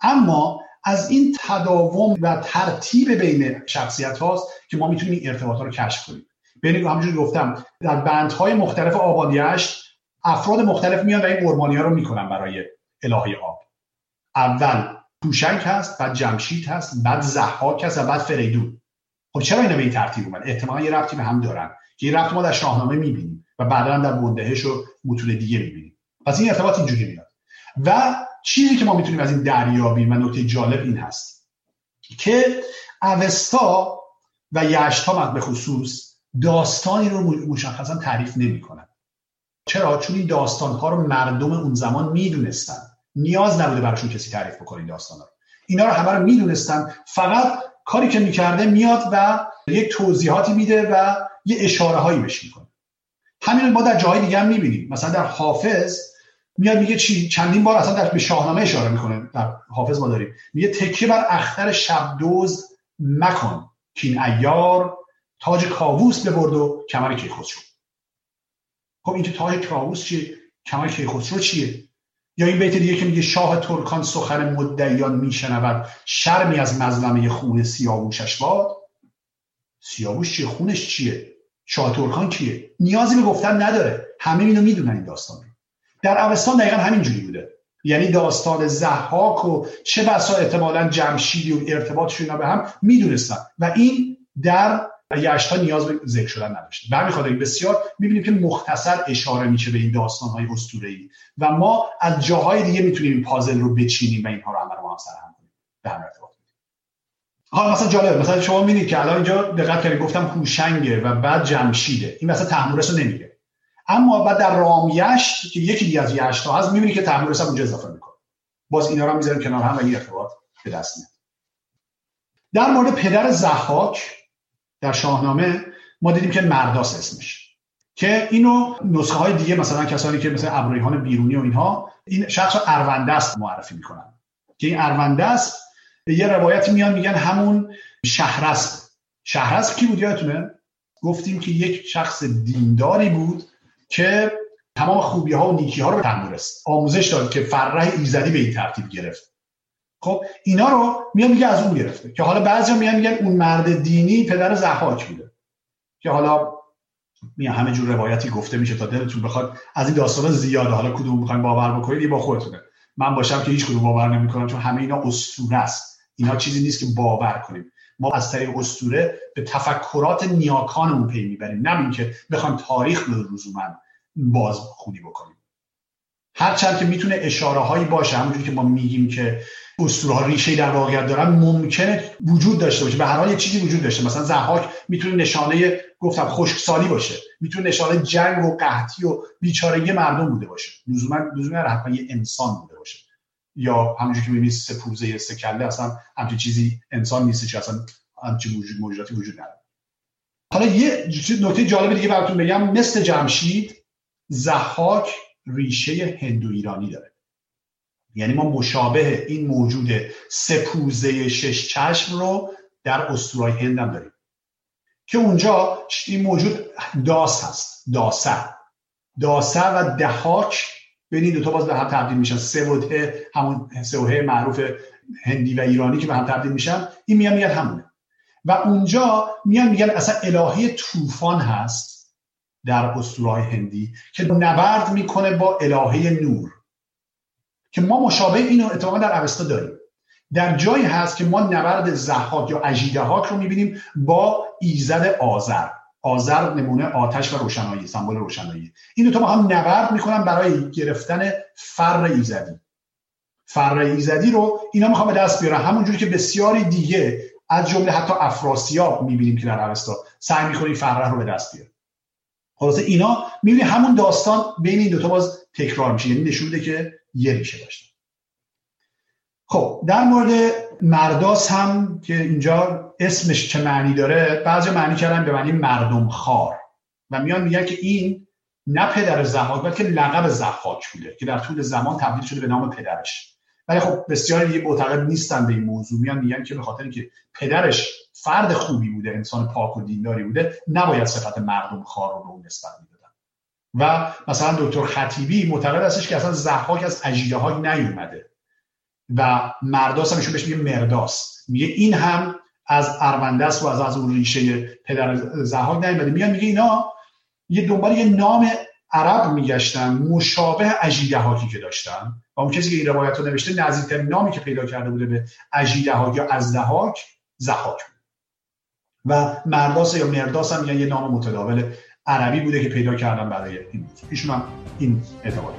اما از این تداوم و ترتیب بین شخصیت هاست که ما می‌تونیم این ارتباط رو کشف کنیم. بین همونجوری گفتم در بندهای مختلف آبادیشت افراد مختلف میان و این قربانی ها رو می‌کنن برای الهه آب. اول پوشنگ هست بعد جمشید هست بعد زحاک هست و بعد فریدون. خب چرا اینا به این ترتیب اومد؟ احتمالا یه ربطی به هم دارن که این ربط ما در شاهنامه می‌بینیم و بعدا در بندهش و متون دیگه می‌بینیم. پس این ارتباط اینجوری میاد. و چیزی که ما می‌تونیم از این دریابیم و نکته جالب این هست که اوستا و یشتا به خصوص داستانی رو مشخصا تعریف نمی‌کنن. چرا؟ چون این داستان ها رو مردم اون زمان می‌دونستن. نیاز نبوده براشون کسی تعریف بکنه این داستان ها اینا رو همه رو می‌دونستن. فقط کاری که می‌کرده میاد و یک توضیحاتی میده و یه اشاره هایی بهش می‌کنه. همین ما در جاهای دیگه هم می‌بینیم. مثلا در حافظ میاد میگه چی؟ چندین بار اصلا در به شاهنامه اشاره می‌کنه. در حافظ ما داریم. میگه تکیه بر اختر شبدوز مکن کین ایار تاج کاووس ببرد و کمر کیخسرو. خب این تاج کاووس چیه؟ کمر کیخسرو چیه؟ یا این بیت دیگه که میگه شاه ترکان سخن مدعیان میشنود شرمی از مظلمه خون سیاووشش باد؟ سیاووش چیه؟ خونش چیه؟ شاه ترکان کیه؟ نیازی به گفتن نداره. همه اینو می‌دونن این داستان در اوستان دقیقا همینجوری بوده. یعنی داستان زحاک و چه بسا احتمالا جمشیدی و ارتباطشون به هم می‌دونستن. و این در یشتا نیاز به ذکر شدن نداشته به همین بسیار می‌بینیم که مختصر اشاره میشه به این داستان های ای و ما از جاهای دیگه می‌تونیم این پازل رو بچینیم و اینها رو همه رو هم سرهم کنیم. به هم ارتباط حالا مثلا جالب مثلا شما می‌بینید که الان اینجا دقت کردید گفتم هوشنگه و بعد جمشیده. این مثلا تحمورس رو نمیگه اما بعد در رامیشت که یکی دیگه از یشتا هست می‌بینی که تحمورس هم اونجا اضافه می‌کنه. باز اینا رو می‌ذاریم کنار هم و این ارتباط به دست میاد. در مورد پدر زحاک در شاهنامه ما دیدیم که مرداس اسمش. که اینو نسخه های دیگه مثلا کسانی که مثل ابرویهان بیرونی و اینها این شخص رو اروندست معرفی می‌کنن. که این اروندست به یه روایتی میان میگن همون شهرست شهرست کی بود یادتونه؟ گفتیم که یک شخص دینداری بود که تمام خوبی ها و نیکی ها رو به آموزش داد که فرح ایزدی به این ترتیب گرفت. خب اینا رو میان میگه از اون گرفته. که حالا بعضی میان میگن اون مرد دینی پدر زحاک بوده. که حالا میان همه جور روایتی گفته میشه تا دلتون بخواد. از این داستان زیاده. حالا کدوم می‌خواین باور بکنید؟ با خودتونه. من باشم که هیچ کدوم باور نمی‌کنم چون همه اینا اسطوره است. اینا چیزی نیست که باور کنیم. ما از طریق اسطوره به تفکرات نیاکانمون پی می‌بریم. نه اینکه بخوایم تاریخ رو لزوما باز خونی بکنیم. هرچند که می‌تونه اشاره هایی باشه همونجوری که ما میگیم که اسطوره ها ریشه در واقعیت دارن ممکنه وجود داشته باشه. به هر حال یه چیزی وجود داشته. مثلا زحاک می‌تونه نشانه گفتم خشکسالی باشه. می‌تونه نشانه جنگ و قحطی و بیچارگی مردم بوده باشه. لزوما لزوما حتما یه انسان بوده باشه. یا همونجوری که می‌بینید سه پوزه سه کله اصلا همچین چیزی انسان نیست که اصلا همچین وجود موجوداتی وجود نداره. حالا یه نکته جالب دیگه براتون بگم. مثل جمشید زحاک ریشه هندو ایرانی داره. یعنی ما مشابه این موجود سپوزه شش چشم رو در اسطورهای هند هم داریم. که اونجا این موجود داس هست داسه. داسه و دهاک بین این تا باز به هم تبدیل میشن. سه و همون سه معروف هندی و ایرانی که به هم تبدیل میشن این میان میاد همونه. و اونجا میان میگن اصلا الهه طوفان هست در اسطورهای هندی که نبرد می‌کنه با الهه نور. که ما مشابه اینو اتفاقا در اوستا داریم. در جایی هست که ما نبرد زحاک یا اجیدهاک رو می‌بینیم با ایزد آذر. آذر نمونه آتش و روشنایی سمبل روشنایی. این دو تا با هم نبرد می‌کنن برای گرفتن فر ایزدی. فر ایزدی رو اینا می‌خوام به دست بیارن. همونجوری که بسیاری دیگه از جمله حتی افراسیاب می‌بینیم که در اوستا سعی می‌کنه فرح رو به دست بیاره خلاصه اینا می‌بینی همون داستان بین این دوتا باز تکرار میشه. یعنی نشون که یه ریشه داشته خب در مورد مرداس هم که اینجا اسمش چه معنی داره بعضی معنی کردن به معنی مردم خار و میان میگن که این نه پدر زحاک بلکه لقب زحاک بوده که در طول زمان تبدیل شده به نام پدرش. ولی خب بسیاری دیگه معتقد نیستن به این موضوع. میان میگن که به خاطر که پدرش فرد خوبی بوده انسان پاک و دینداری بوده نباید صفت مردم خار رو به اون نسبت و مثلا دکتر خطیبی معتقد هستش که اصلا زحاک از اجیده های نیومده. و مرداس هم ایشون بهش میگه مرداس میگه این هم از اروندس و از از اون ریشه پدر زحاک نیومده. میگن میگه اینا یه دنبال یه نام عرب میگشتن مشابه اجیده هاکی که داشتن. و اون کسی که این روایت رو نوشته نزدیکترین نامی که پیدا کرده بوده به اجیده هاک یا ازدهاک زحاک و مرداس یا مرداس هم یه نام متداول عربی بوده که پیدا کردن برای این ایشون هم این اعتقاد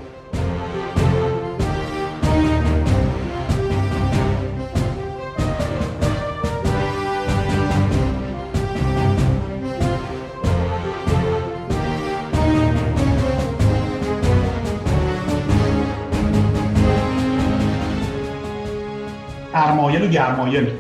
ارمایل و گرمایل.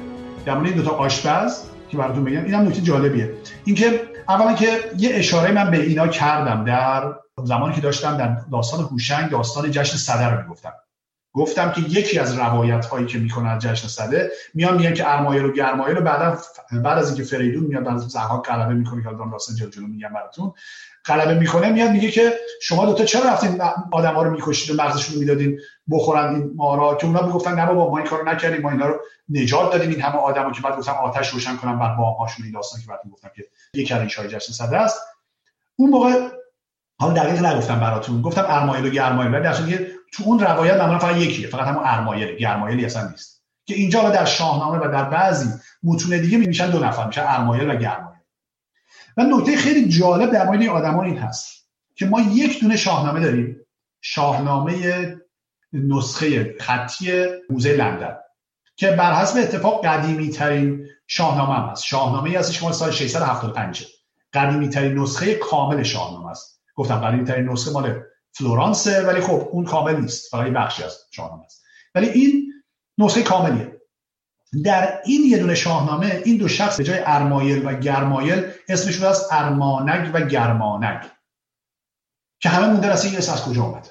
در مورد این دوتا آشپز که براتون بگم اینم نکته جالبیه. اینکه اولا که یه اشاره من به اینا کردم در زمانی که داشتم در داستان هوشنگ داستان جشن صدر رو می‌گفتم. گفتم که یکی از روایت هایی که می‌کنه از جشن صده میان میگن که ارمایل و گرمایل رو بعد بعد از اینکه فریدون میاد بعد زهاک غلبه می‌کنه که داستان جلو جلو میگم براتون. غلبه می‌کنه میاد میگه که شما دوتا چرا رفتین ها رو می‌کشید و مغزشون رو می‌دادین بخورن این مارا؟ که اونا می‌گفتن نه بابا ما این کارو نکردیم ما اینا رو نجات دادیم این همه آدمو که بعد گفتم آتش روشن کنم بعد با هاشون این داستان که بعد گفتم که یک از این جشن صده است. اون موقع حالا دقیق نگفتم براتون گفتم ارمایل و گرمایل ولی در تو اون روایت معمولا فقط یکیه فقط همون ارمایل گرمایلی اصلا نیست. که اینجا در شاهنامه و در بعضی متون دیگه میشن دو نفر میشن ارمایل و گرمایل. و نکته خیلی جالب در مورد این آدما این هست که ما یک دونه شاهنامه داریم. شاهنامه نسخه خطی موزه لندن که بر حسب اتفاق قدیمی ترین شاهنامه هم هست. شاهنامه ای هست که سال 675 قدیمی ترین نسخه کامل شاهنامه است. گفتم قدیمی ترین نسخه مال فلورانسه ولی خب اون کامل نیست. فقط بخشی از شاهنامه است. ولی این نسخه کاملیه. در این یه دونه شاهنامه این دو شخص به جای ارمایل و گرمایل اسمشون از ارمانگ و گرمانگ. که همه مونده اصلا این اسم از کجا آمده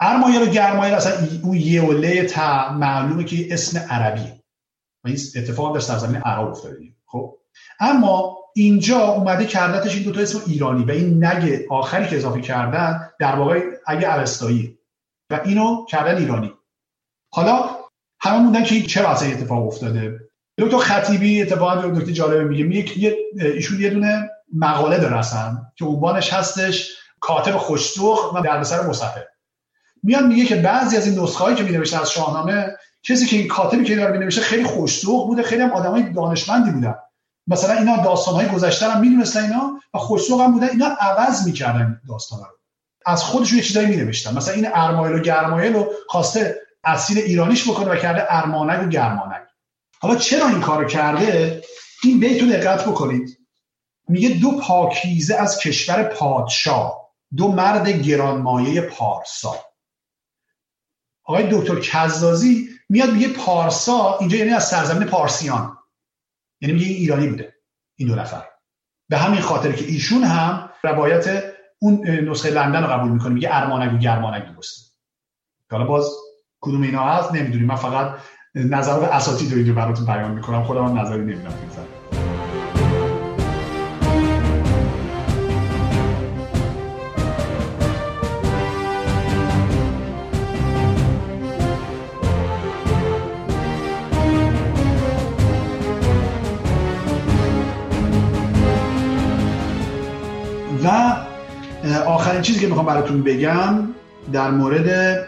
ارمایل و گرمایل اصلا اون یه و له تا معلومه که اسم عربیه. و این اتفاق در سرزمین عرب افتاده. خب. اما اینجا اومده کردتش این دوتا اسم ایرانی و این نگ آخری که اضافه کردن در واقع اگه عرستایی و اینو کردن ایرانی. حالا همه موندن که چرا اصلا اتفاق افتاده. دکتر خطیبی اتفاقا دکتر جالبه میگه میگه ایشون یه دونه مقاله داره که عنوانش هستش کاتب خوشسوخ و در سر مصفه میاد میگه که بعضی از این نسخه هایی که مینوشته از شاهنامه کسی که این کاتبی که داره مینوشته خیلی خوشسوخ بوده خیلی هم آدمای دانشمندی بودن. مثلا اینا داستان های گذشته هم می‌دونستن اینا و خوشسوق هم بودن. اینا عوض می‌کردن داستان رو. از خودشون یه چیزایی مینوشتن. مثلا این ارمایل و گرمایل رو خواسته اصیل ایرانیش بکنه و کرده ارمانک و گرمانک حالا چرا این کارو کرده؟ این بیتو دقت بکنید. میگه دو پاکیزه از کشور پادشاه. دو مرد گرانمایه پارسا. آقای دکتر کزازی میاد میگه پارسا اینجا یعنی از سرزمین پارسیان. یعنی میگه این ایرانی بوده این دو نفر. به همین خاطر که ایشون هم روایت اون نسخه لندن رو قبول می‌کنه میگه ارمانک و گرمانک درسته حالا باز کدوم اینا هست؟ نمی‌دونیم. من فقط نظرات اساتید رو اینجا براتون بیان می‌کنم. خودم نظری نمی‌دونم. می‌خوام براتون بگم در مورد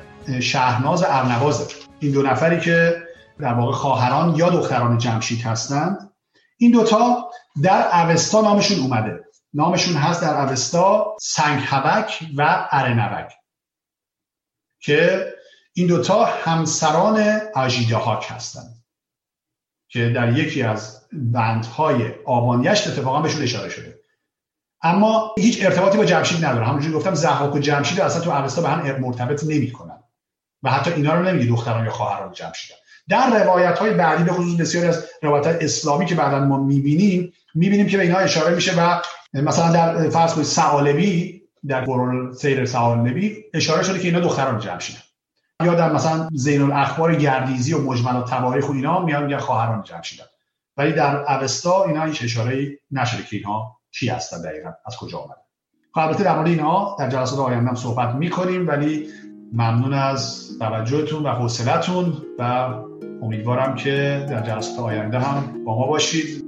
شهناز ارنواز این دو نفری که در واقع خواهران یا دختران جمشید هستند. این دوتا در اوستا نامشون اومده. نامشون هست در اوستا سنگحبک و ارنبک که این دوتا همسران هاک هستند که در یکی از بندهای آبانیشت اتفاقا بهشون اشاره شده. اما هیچ ارتباطی با جمشید نداره. همونجوری گفتم زحاک و جمشید اصلا تو اوستا به هم مرتبط نمی‌کنن. و حتی اینا رو نمیگه دختران یا خواهران جمشید. در روایت های بعدی به خصوص بسیاری از روایت های اسلامی که بعدا ما می‌بینیم می‌بینیم که به اینها اشاره میشه و مثلا در فرض کنید سعالبی در قرون سیر سعالبی اشاره شده که اینا دختران جمشید یا در مثلا زین الاخبار گردیزی و مجمل تواریخ و اینا میان میگن خواهران جمشیدن. ولی در اوستا اینا هیچ اشاره نشده که اینها کی هستن دقیقا؟ از کجا آمدن خب البته در مورد اینها در جلسات آینده هم صحبت می‌کنیم ولی ممنون از توجهتون و حوصلتون و امیدوارم که در جلسات آینده هم با ما باشید.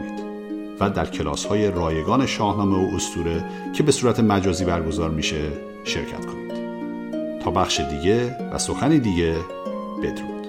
و در کلاس های رایگان شاهنامه و استوره که به صورت مجازی برگزار میشه شرکت کنید. تا بخش دیگه و سخنی دیگه بدرود.